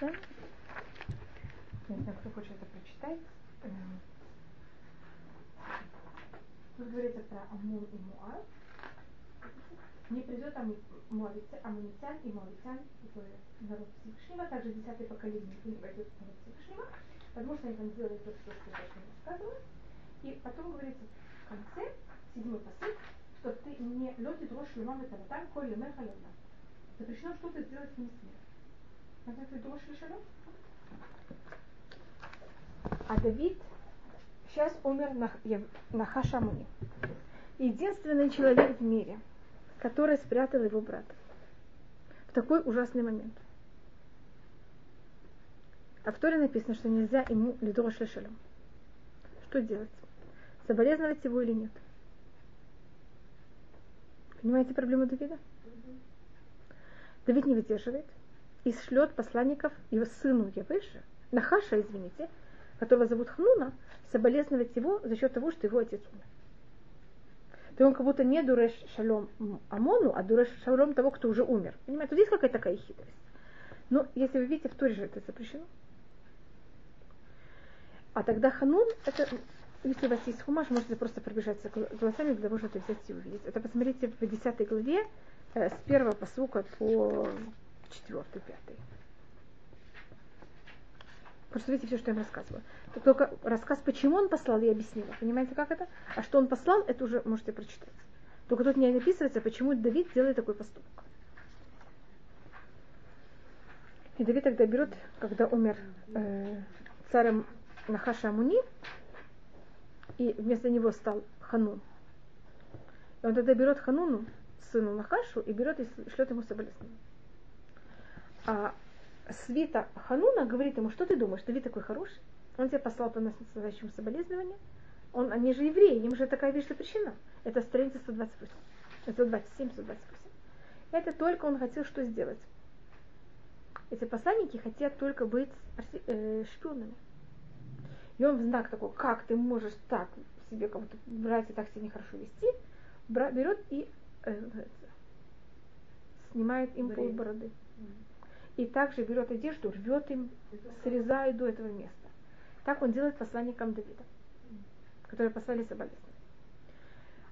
Да? Не знаю, кто хочет это прочитать. Эм. Тут Амун и Муав. Не придет амунитян и Муавитян в народ Всевышнего, также десятое поколение не войдет в народ Всевышнего, потому что они там делают то, что Всевышний рассказывает. И потом говорится в конце, седьмой посыл, что ты не лети дрожь лимам это там, коль лемеха лемна. Запрещено что-то сделать вне смерти. Значит, ты дрожь лишалем? А Давид сейчас умер на, на Хашамуне. Единственный человек в мире, который спрятал его брата в такой ужасный момент. А в Торе написано, что нельзя ему лидрош лешалем. Что делать? Соболезновать его или нет? Понимаете проблему Давида? Давид не выдерживает и шлет посланников его сыну Явыше, Нахаша, извините, которого зовут Хнуна, соболезновать его за счет того, что его отец умер то он как будто не дуреш шалом Амону, а дуреш шалом того, кто уже умер. Понимаете, вот здесь какая-то такая хитрость. Но если вы видите, в Туре же это запрещено. А тогда ханун, это, если у вас есть хумаш, можете просто пробежаться глазами для того, чтобы взять и увидеть. Это посмотрите в 10 главе э, с первого посылка по 4-5. Просто видите все, что я вам рассказывала. Это только рассказ, почему он послал, я объяснила. Понимаете, как это? А что он послал, это уже можете прочитать. Только тут не описывается, почему Давид делает такой поступок. И Давид тогда берет, когда умер э, царем Нахаша Амуни, и вместо него стал Ханун. И он тогда берет Хануну, сыну Нахашу, и берет и шлет ему соболезнования. А свита Хануна говорит ему, что ты думаешь, Давид такой хороший? Он тебя послал по настоящему соболезнованию. Он, они же евреи, им же такая вещь запрещена. Это страница 128. 127, 128. Это только он хотел что сделать. Эти посланники хотят только быть э, шпионами. И он в знак такой, как ты можешь так себе кого-то брать и так себя нехорошо вести, берет и э, снимает им пол бороды и также берет одежду, рвет им, срезает до этого места. Так он делает посланникам Давида, которые послали соболезнования.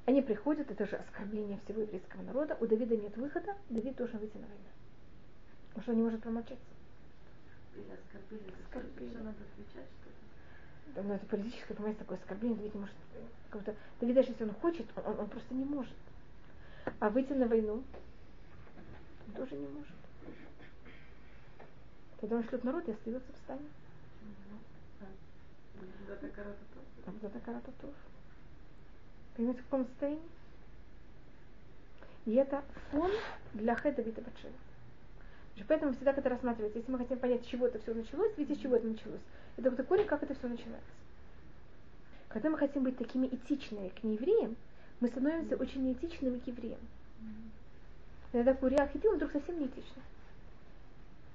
Они приходят, это же оскорбление всего еврейского народа. У Давида нет выхода, Давид должен выйти на войну. Потому что он не может промолчаться. Или оскорбили. Что надо отвечать что-то? Да, ну, это политическое, понимаете, такое оскорбление. Давид не может... Как-то, Давид даже если он хочет, он, он просто не может. А выйти на войну он тоже не может. Тогда он шлет народ и остается в стане. Там за такая-то тоже. Понимаете, в каком состоянии? И это фон для Хеда Вита Батшева. Поэтому всегда, когда рассматривается, если мы хотим понять, с чего это все началось, видите, с чего это началось. Это вот корень, как это все начинается. Когда мы хотим быть такими этичными к неевреям, мы становимся очень неэтичными к евреям. Иногда Курия Ахидим вдруг совсем неэтичный.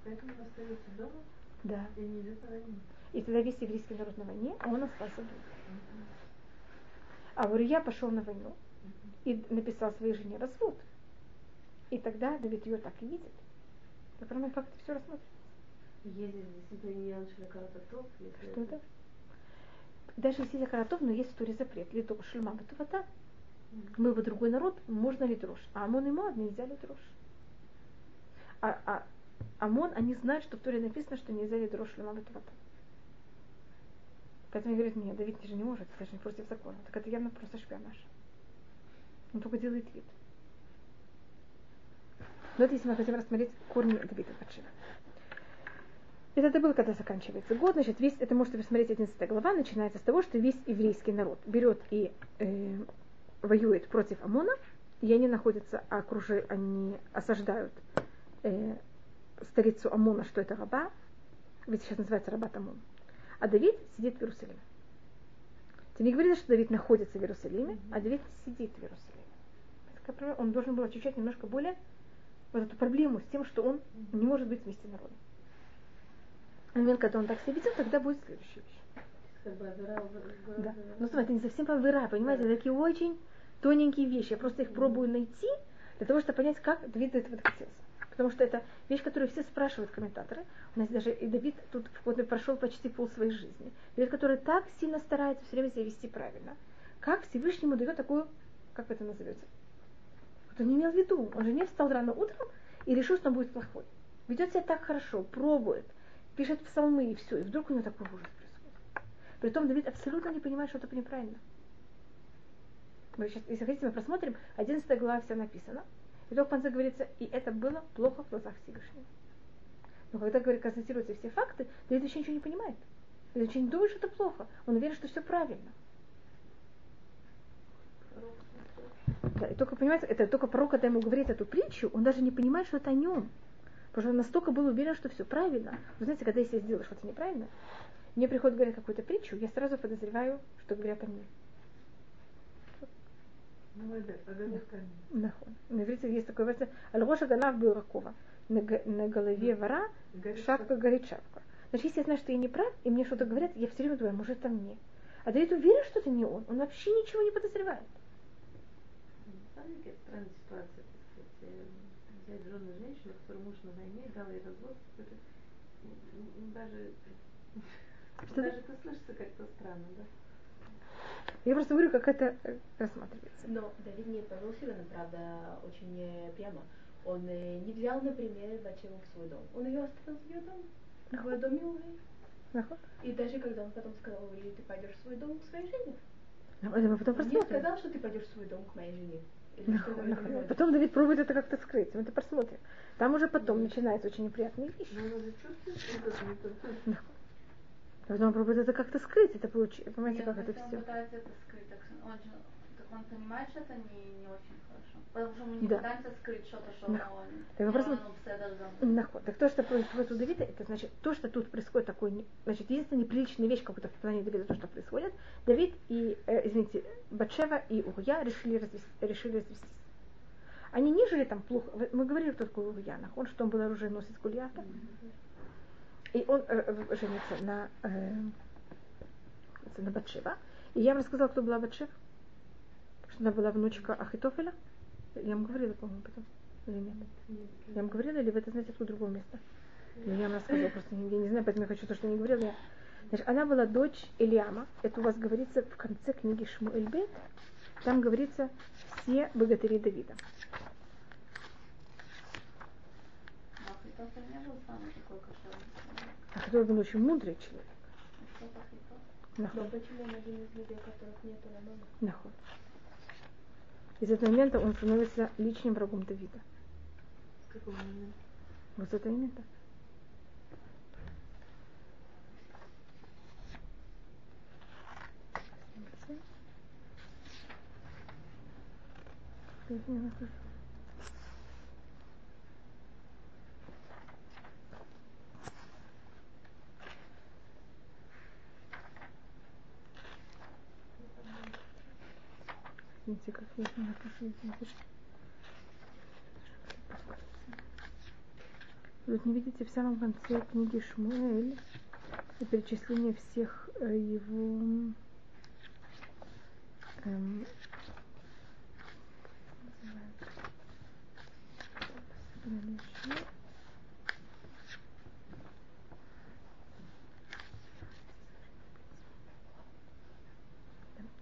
Поэтому он остается дома Да. и не идет на войну. И тогда весь еврейский народ на войне, а он остался дома. А Урия пошел на войну и написал своей жене развод. И тогда Давид ее так и видит. Понимаете, как это все рассматривается? Если действительно не начали каратов, Что это? Даже если каратов, но есть в Туре запрет. Лито шлюма батувата. Мы бы другой народ, можно ли дрожь. А Амон и Моab нельзя ли дрожь. А, а ОМОН, они знают, что в Торе написано, что нельзя ли дрожь шлема батвата. Поэтому они говорят, нет, Давид же не может, это же не против закона. Так это явно просто шпионаж. Он только делает вид. Но это если мы хотим рассмотреть корни Давида Батшева. Это был, когда заканчивается год, значит, весь, это можете посмотреть 11 глава, начинается с того, что весь еврейский народ берет и э, воюет против ОМОНа, и они находятся, окружи, они осаждают э, столицу Амона, что это раба, ведь сейчас называется Рабат Амон. А Давид сидит в Иерусалиме. Ты не говоришь, что Давид находится в Иерусалиме, а Давид сидит в Иерусалиме. Он должен был отвечать немножко более вот эту проблему с тем, что он не может быть вместе народом. А момент, когда он так себя ведет, тогда будет следующая вещь. Да. Ну, смотри, это не совсем повыра, понимаете, это такие очень тоненькие вещи. Я просто их пробую найти для того, чтобы понять, как Давид до этого докатился. Потому что это вещь, которую все спрашивают комментаторы. У нас даже и Давид тут вот, прошел почти пол своей жизни. Давид, который так сильно старается все время себя вести правильно. как Всевышнему дает такую, как это называется? Вот он не имел в виду. Он же не встал рано утром и решил, что он будет плохой. Ведет себя так хорошо, пробует, пишет псалмы и все. И вдруг у него такой ужас происходит. Притом Давид абсолютно не понимает, что это неправильно. Мы сейчас, если хотите, мы просмотрим, 11 глава все написано. И только в конце говорится, и это было плохо в глазах Всевышнего. Но когда говорит, констатируются все факты, Давид еще ничего не понимает. Давид еще не думает, что это плохо. Он уверен, что все правильно. Да, и только, понимаете, это только пророк, когда ему говорит эту притчу, он даже не понимает, что это о нем. Потому что он настолько был уверен, что все правильно. Вы знаете, когда я сделаю что-то неправильно, мне приходит говорить какую-то притчу, я сразу подозреваю, что говорят о мне. Нахон. На иврите есть такое выражение. Аль-Роша Ганав Буракова. На голове вора шапка горит шапка. Значит, если я знаю, что я не прав, и мне что-то говорят, я все время думаю, может, это мне. А Давид уверен, что это не он. Он вообще ничего не подозревает. Ну, смотрите, странная ситуация. Взять жену женщину, которую муж на войне, дал ей развод, даже, даже это слышится как-то странно, да? Я просто говорю, как это э, рассматривается. Но Давид не повел себя, правда, очень э, прямо. Он э, не взял, например, Батшеву в свой дом. Он ее оставил в ее дом, в доме Ури. Нахуй. И даже когда он потом сказал Ури, ты пойдешь в свой дом к своей жене. Ну, это мы потом Он не сказал, что ты пойдешь в свой дом к моей жене. Или. Потом Давид пробует это как-то скрыть. Мы это посмотрим. Там уже потом начинаются очень неприятные вещи. Потом он пробует это как-то скрыть. Это получается. Понимаете, Нет, как это если он все. пытается это скрыть, так он же так он понимает, что это не, не очень хорошо. Потому что мы не Да. пытаемся скрыть что-то, что Да. он Так вопрос-. Так то, что происходит у Давида, это значит, то, что тут происходит такой, не- значит, единственная неприличная вещь, как будто в плане Давида, то, что происходит, Давид и, э, извините, Батшева и Урия решили, развес- решили развестись. Они не жили там плохо. Мы говорили, кто такой Урия. Он, что он был оруженосец Гулиата. И он э, э, женится на, э, на Батшева. И я вам рассказала, кто была Батшева. Что она была внучка Ахитофеля. Я вам говорила, по-моему, потом. Или нет? Я вам говорила, или вы это знаете откуда другого места? Или я вам рассказывала, просто я не знаю, поэтому я хочу то, что не говорила. Я... Значит, она была дочь Элиама. Это у вас говорится в конце книги Шмуэльбет. Там говорится все богатыри Давида. Но Ахитофель не был самый такой. А который был очень мудрый человек. Ахитофель? Но почему он один из людей, которых нету на доме? Нахуй. И с этого момента он становится личным врагом Давида. С какого момента? Вот с этого момента. Видите, как я не напишу. Вот не видите в самом конце книги Шмуэль и перечисление всех э, его эм, как называется?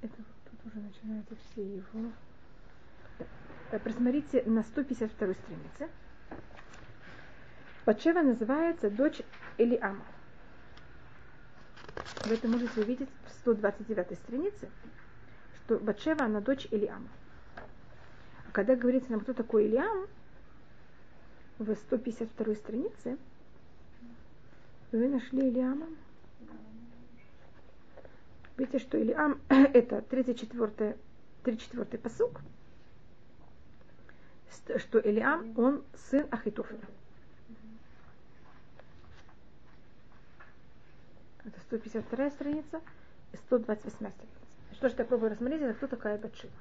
Это вот тут уже начинаются все его. Э, Просмотрите на 152 странице. Батшева называется дочь Элиама. Вы это можете увидеть в 129 странице, что Батшева, она дочь Элиама. А когда говорится нам, кто такой Илиам, в 152 странице, вы нашли Илиама. Видите, что Илиам *clears throat* это 34 34 посук, что Илиам, он сын Ахитофеля. Это 152 страница и 128 страница. Что же я пробую рассмотреть, это кто такая Батшива.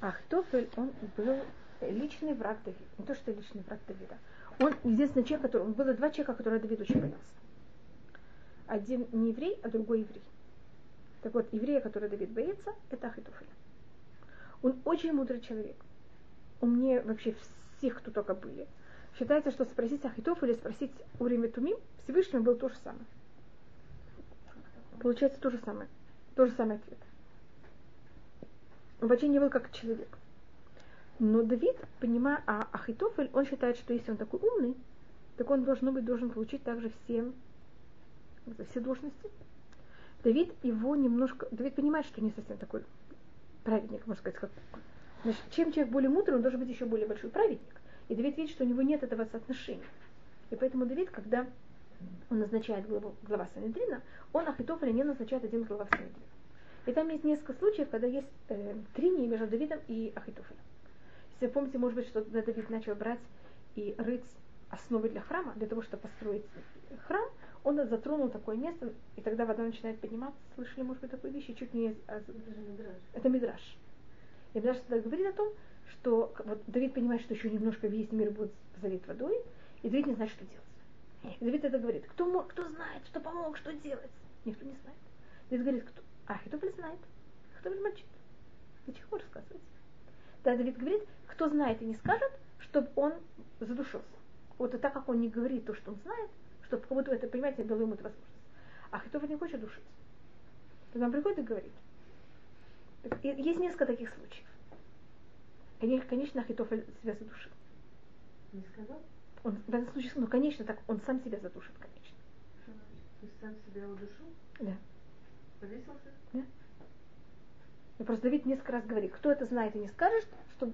Ахтофель, он был личный враг Давида. Не то, что личный враг Давида. Он единственный человек, который... Было два человека, которые Давид очень боялся. Один не еврей, а другой еврей. Так вот, еврея, который Давид боится, это Ахитофель. Он очень мудрый человек. Умнее вообще всех, кто только были. считается, что спросить Ахитов или спросить Урим и Тумим Всевышнему был то же самое. Получается то же самое. То же самый ответ. Он вообще не был как человек. Но Давид, понимая, а Ахитофель, он считает, что если он такой умный, так он должен быть должен получить также все, все должности. Давид его немножко, Давид понимает, что не совсем такой праведник, можно сказать, как Значит, чем человек более мудрый, он должен быть еще более большой праведник. И Давид видит, что у него нет этого соотношения. И поэтому Давид, когда он назначает главу, глава Санедрина, он Ахитофеля не назначает один глава Санедрина. И там есть несколько случаев, когда есть э, трения между Давидом и Ахитофелем. Если вы помните, может быть, что когда Давид начал брать и рыть основы для храма, для того, чтобы построить храм, он затронул такое место, и тогда вода начинает подниматься. Слышали, может быть, такую вещь, и чуть не... Это мидраж. И Мидраш тогда говорит о том, что вот Давид понимает, что еще немножко весь мир будет залит водой, и Давид не знает, что делать. И Давид это говорит, кто, мог, кто знает, что помог, что делать? Никто не знает. Давид говорит, кто? А, Ахитофель знает. Ахитофель молчит. Ему рассказывать? Да, Давид говорит, кто знает и не скажет, чтобы он задушился. Вот и так как он не говорит то, что он знает, чтобы как будто это, понимаете, дало ему эту возможность. А Ахитофель не хочет душиться. Тогда он приходит и говорит, есть несколько таких случаев. Конечно, Ахитофель себя задушил. Не сказал? Он в этом случае, ну, конечно, так он сам себя задушит, конечно. То есть сам себя удушил? Да. Повесился? Да. И просто Давид несколько раз говорит, кто это знает и не скажет, что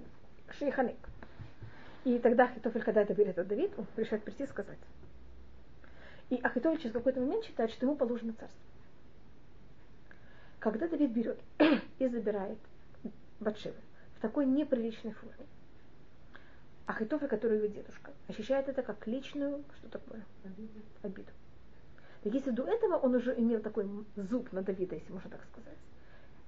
шейханек. И тогда Ахитофель, когда это берет от Давид, он решает прийти и сказать. И Ахитофель через какой-то момент считает, что ему положено царство. Когда Давид берет *clears throat* и забирает Батшевы в такой неприличной форме, Ахитофель, который его дедушка, ощущает это как личную, что такое? Обиду. Так если до этого он уже имел такой зуб на Давида, если можно так сказать,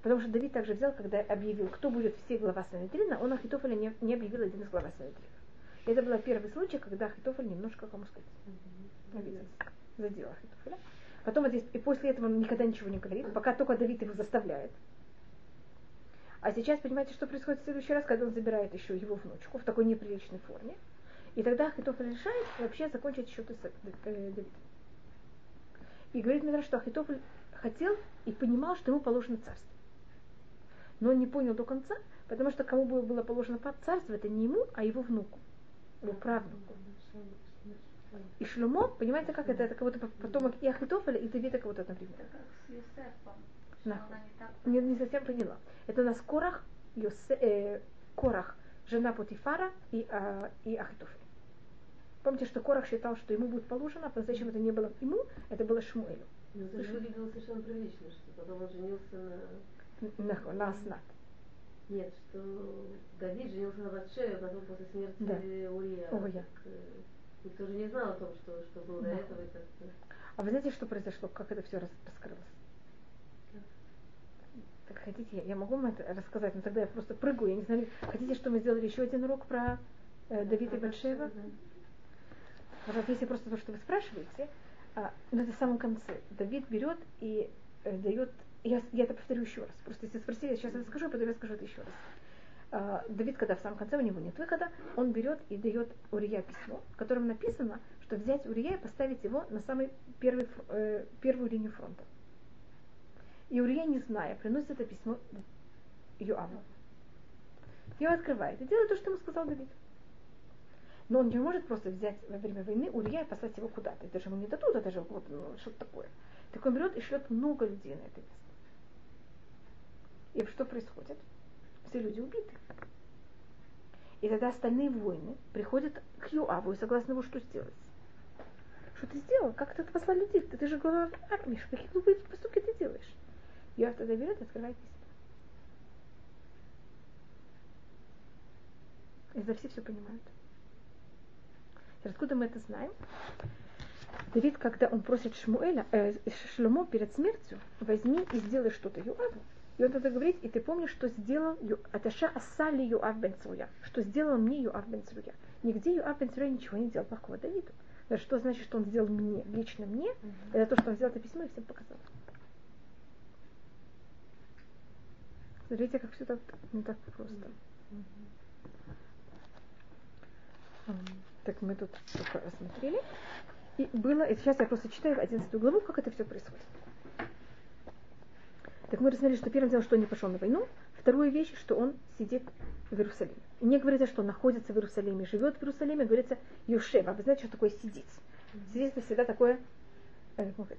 потому что Давид также взял, когда объявил, кто будет все глава Санедрина, он Ахитофеля не, не объявил один из глава Санедрина. Это был первый случай, когда Ахитофель немножко, кому сказать, обиделся, задел Ахитофеля. Потом здесь, и после этого он никогда ничего не говорит, пока только Давид его заставляет. А сейчас, понимаете, что происходит в следующий раз, когда он забирает еще его внучку в такой неприличной форме. И тогда Ахитофель решает вообще закончить счеты с э, Давидом. И говорит мне, что Ахитофель хотел и понимал, что ему положено царство. Но он не понял до конца, потому что кому было положено царство, это не ему, а его внуку, его правнуку. И Шлюмо, понимаете, как это? Это как будто потомок и Ахитофеля, и Давида как будто одновременно. Как с Юсефом. Не, не совсем поняла. Это у нас Корах, Йосе, э, Корах, жена Путифара и, э, и Ахитофель. Помните, что Корах считал, что ему будет положено, а зачем это не было ему, это было Шмуэлю. Но это выглядело совершенно прилично, что потом он женился на... На, на Аснат. Нет, что Давид женился на Батшеве, потом после смерти да. Урия. Урия. Э, Никто же не знал о том, что, что было да. до этого. И а вы знаете, что произошло, как это все раскрылось? Так хотите, я, я могу вам это рассказать, но тогда я просто прыгаю, я не знаю, хотите, что мы сделали еще один урок про э, Давида Батшева? Да. Пожалуйста, если просто то, что вы спрашиваете, а, но это в самом конце. Давид берет и э, дает, я, я это повторю еще раз, просто если спросили, я сейчас это скажу, а потом я скажу это еще раз. А, Давид, когда в самом конце у него нет выхода, он берет и дает Урия письмо, в котором написано, что взять Урия и поставить его на самый первый, э, первую линию фронта. И Урия, не зная, приносит это письмо Йоаву. Ее открывает и делает то, что ему сказал Давид. Но он не может просто взять во время войны Урия и послать его куда-то. Это же ему не дадут, это же вот ну, что-то такое. Так он берет и шлет много людей на это место. И что происходит? все люди убиты. И тогда остальные воины приходят к Юаву и согласны его, что сделать. Что ты сделал? Как ты послал людей? Ты, ты же глава армии. Какие глупые поступки ты делаешь? Юав тогда берет и открывает письмо. И за все все понимают. Откуда мы это знаем? Давид, когда он просит Шмуэля, э, Шлюмо перед смертью, возьми и сделай что-то Юаву, и он тогда говорит, и ты помнишь, что сделал Аташа Асали Юав бен Цруя, что сделал мне Юав бен Цруя. Нигде Юав бен Цруя ничего не делал плохого Давиду. Но что значит, что он сделал мне, лично мне, mm-hmm. это то, что он сделал это письмо и всем показал. Смотрите, как все так не так просто. Mm-hmm. Так мы тут только рассмотрели. И было, и сейчас я просто читаю 11 главу, как это все происходит. Так мы рассмотрели, что первым делом, что он не пошел на войну. Вторая вещь, что он сидит в Иерусалиме. И не говорится, что он находится в Иерусалиме, живет в Иерусалиме, говорится Юшев. А вы знаете, что такое сидеть? Сидеть всегда такое, э, как сказать,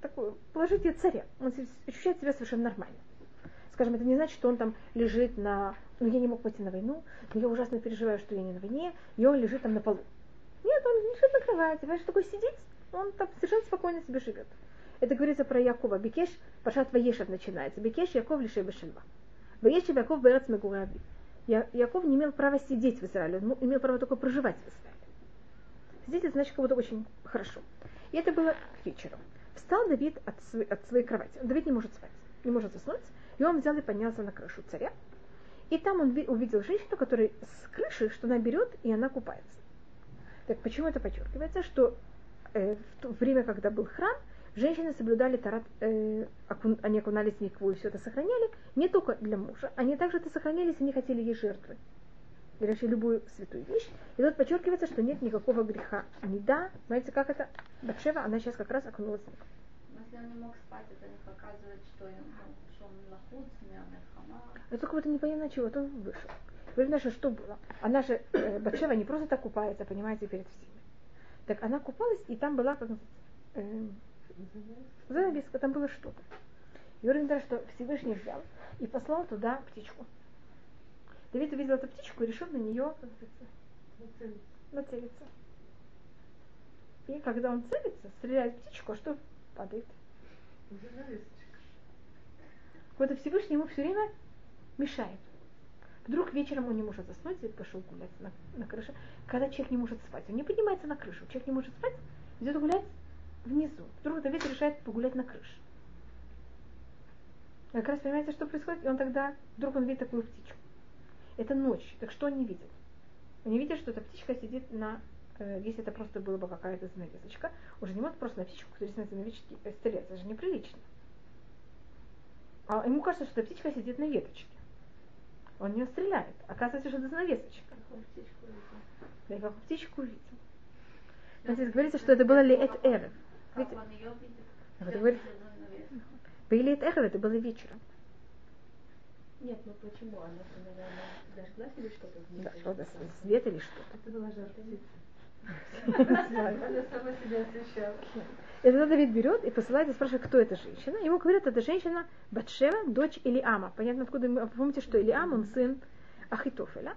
такое положение царя. Он ощущает себя совершенно нормально. Скажем, это не значит, что он там лежит на... Ну, я не мог пойти на войну, но я ужасно переживаю, что я не на войне, и он лежит там на полу. Нет, он лежит на кровати. Понимаешь, такой сидит, он там совершенно спокойно себе живет. Это говорится про Якова. Бекеш, Пашат Ваешев начинается. Бекеш Яков лишей Бешельва. Ваешев Яков Берец Мегураби. Яков не имел права сидеть в Израиле, он имел право только проживать в Израиле. Сидеть это значит как будто очень хорошо. И это было к вечеру. Встал Давид от, своей, от своей кровати. Давид не может спать, не может заснуть. И он взял и поднялся на крышу царя. И там он увидел женщину, которая с крыши, что она берет, и она купается. Так почему это подчеркивается? Что э, в то время, когда был храм, женщины соблюдали тарат, э, окун, они окунались в микву и все это сохраняли, не только для мужа, они также это сохраняли, если не хотели ей жертвы. Или вообще любую святую вещь. И тут подчеркивается, что нет никакого греха. Не да, знаете, как это? Батшева, она сейчас как раз окунулась в микву. Если он не мог спать, это не показывает, что, он лохуц, мехама. Это только вот непонятно чего, то он вышел. Вы понимаете, что было? Она же, э, Батшева не просто так купается, понимаете, перед всеми. Так она купалась, и там была, как э, занавеска, там было что-то. И говорит, что Всевышний взял и послал туда птичку. Давид увидел эту птичку и решил на нее нацелиться. И когда он целится, стреляет птичку, а что падает? Вот и Всевышний ему все время мешает. Вдруг вечером он не может заснуть и пошел гулять на, на крыше. Когда человек не может спать, он не поднимается на крышу. Человек не может спать, идет гулять внизу. Вдруг Давид решает погулять на крыше. Как раз понимаете, что происходит? И он тогда, вдруг он видит такую птичку. Это ночь. Так что он не видит? Он не видит, что эта птичка сидит на э, если это просто была бы какая-то занавесочка, уже не может просто на птичку, которая на занавесочке, э, стрелять. Это же неприлично. А ему кажется, что эта птичка сидит на веточке. Он не стреляет. Оказывается, что это занавесочка. Да, и как птичку увидел. Но здесь говорится, что это было ли это эрев. Вот говорит, Были это эхо, это было вечером. Нет, ну почему? Она, наверное, зажглась или что-то? Да, что-то свет или что-то. Это была жар. Она сама себя освещала. Давид берет и посылает и спрашивает, кто эта женщина. Ему говорят, это женщина Батшева, дочь Илиама. Понятно, откуда мы помните, что Илиам, он сын Ахитофеля,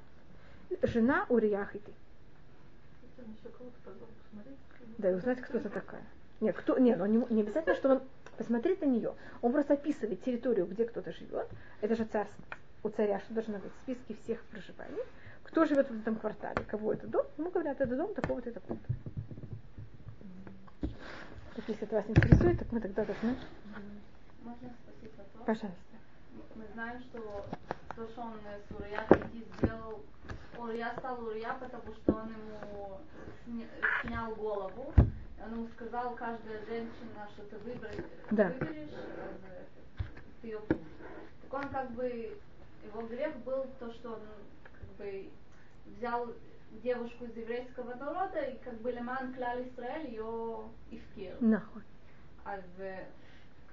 жена Урия посмотреть. Да, и узнать, кто это такая. Нет, кто, нет, ну, не, не обязательно, что он посмотреть на нее. Он просто описывает территорию, где кто-то живет. Это же царство. У царя что должно быть в списке всех проживаний. Кто живет в этом квартале, кого это дом, ему говорят, это дом такого-то и такого-то. Так если это вас интересует, так мы тогда должны... Можно спросить вопрос? Пожалуйста. Мы знаем, что то, что он с Урия сделал, Урия стал Урия, потому что он ему сня- снял голову. И Он ему сказал, каждая женщина, что ты выбрать, Да. выберешь, э, ты ее пусть. Так он как бы, его грех был то, что он как бы взял девушку из еврейского народа и как бы Леман Кляль Израиль ее ивкир. Нахуй. אז אה,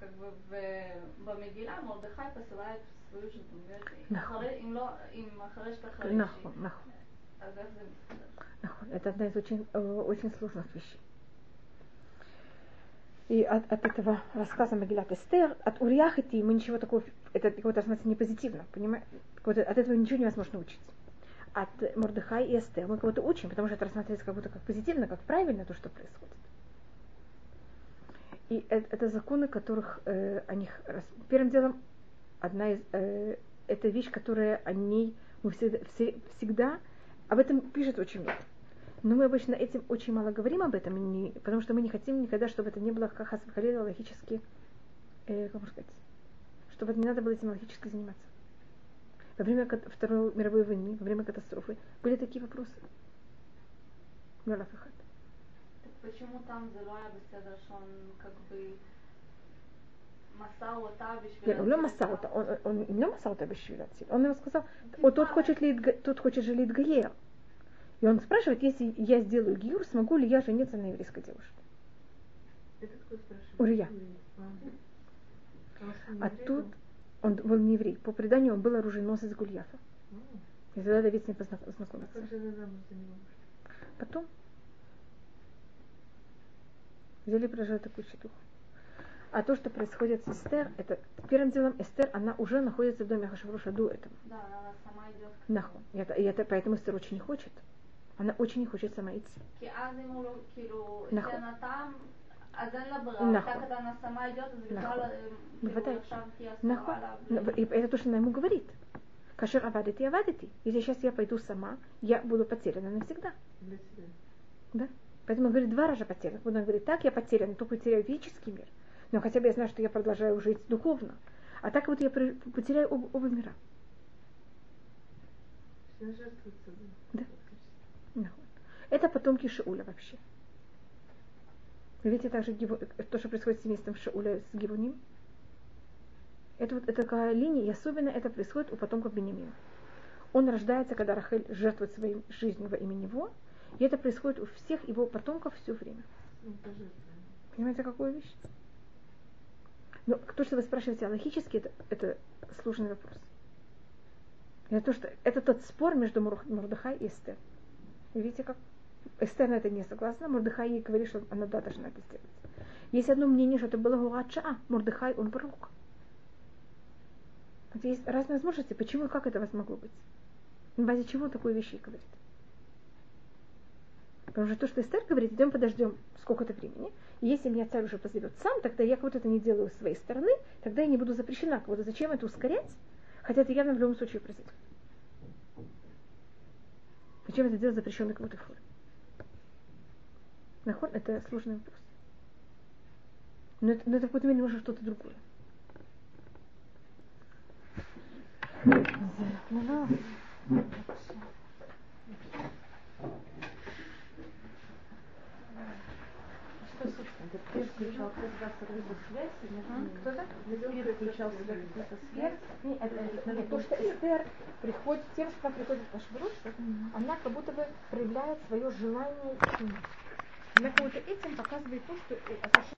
как бы в- במגילה מרדכי посылает свою жену. говорит, נכון. אחרי- אם לא, אם אחרי שאתה חרשי, Нахуй, нахуй. אז איך זה מסתדר? Нахуй. Это одна из очень, э, очень сложных вещей. И от, от этого рассказа Магилат Эстер, от Уриахити мы ничего такого, это какое-то относится не позитивно, понимаете? От этого ничего невозможно учить. От Мордыхай и Эстер мы кого-то учим, потому что это рассматривается как будто как позитивно, как правильно то, что происходит. И это, это законы, которых э, о них первым делом одна из э, это вещь, которая о ней мы всегда, все- всегда об этом пишет очень много. Но мы обычно этим очень мало говорим об этом, не, потому что мы не хотим никогда, чтобы это не было как асфалила логически, э, как можно сказать, чтобы не надо было этим логически заниматься. Во время Второй мировой войны, во время катастрофы были такие вопросы. Мюрафахат. Так почему там Зелая Беседаш, он как бы нет, он не масаута, он, он, он. Он ему сказал, ну, о, тот хочет ли, тот хочет же ли и он спрашивает, если я сделаю гиюр, смогу ли я жениться на еврейской девушке. Это спрашивает? Урия. А. Тут он был не еврей. По преданию он был оруженосец Гульяфа. И тогда Давид с ним познакомился. Потом взяли прожили такую щедуху. А то, что происходит с Эстер, это первым делом Эстер, она уже находится в доме Хашавруша до этого. Да, она сама идет Нахуй. И это, и это поэтому Эстер очень не хочет Она очень не хочет сама идти. כי אז אם הוא לא, כאילו, נכון. זה נתם, אז אין לה ברירה. נכון. так когда она сама идет, אז בכלל, נכון. אה, כאילו, בוודאי. עכשיו תהיה אסורה Нахуй. עליו. И это то, что она ему говорит. Кашер авадити, авадити. Если сейчас я пойду сама, я буду потеряна навсегда. Для себя. Да? Поэтому он говорит два раза потерян. Вот он говорит, так я потерян, то потеряю физический мир. Но хотя бы я знаю, что я продолжаю жить духовно. А так вот я при- потеряю об- оба мира. Все жертвует собой. Да. Это потомки Шауля вообще. Вы видите также Гиво- то, что происходит с семейством Шауля с Гивоним? Это вот это такая линия, и особенно это происходит у потомков Бенемина. Он рождается, когда Рахель жертвует своей жизнью во имя него, и это происходит у всех его потомков все время. Понимаете, какую вещь? Но то, что вы спрашиваете логически, это, это сложный вопрос. Это, то, что, это тот спор между Мур- Мурдахай и Эстер. Видите, как Эстер на это не согласна, Мурдахай ей говорит, что она да, должна это сделать. Есть одно мнение, что это было Гурача, Мурдахай, он пророк. Есть разные возможности, почему и как это вас могло быть. На базе чего вещь ей говорит. Потому что то, что Эстер говорит, идем подождем сколько-то времени. И если меня царь уже позовет сам, тогда я как-то это не делаю с своей стороны, тогда я не буду запрещена. Кого-то зачем это ускорять? Хотя это явно в любом случае произойдет. Зачем это делать запрещенной кого-то форме? Наход это сложный вопрос. Но это, но это в какой-то мере может что-то другое. Что, собственно, пир включал какую-то связь? Кто-то? Пир включал какую-то связь? То, что Эстер приходит, тем, что она приходит в Ашбруш, она как будто бы проявляет свое желание как будто этим показывает то, что э,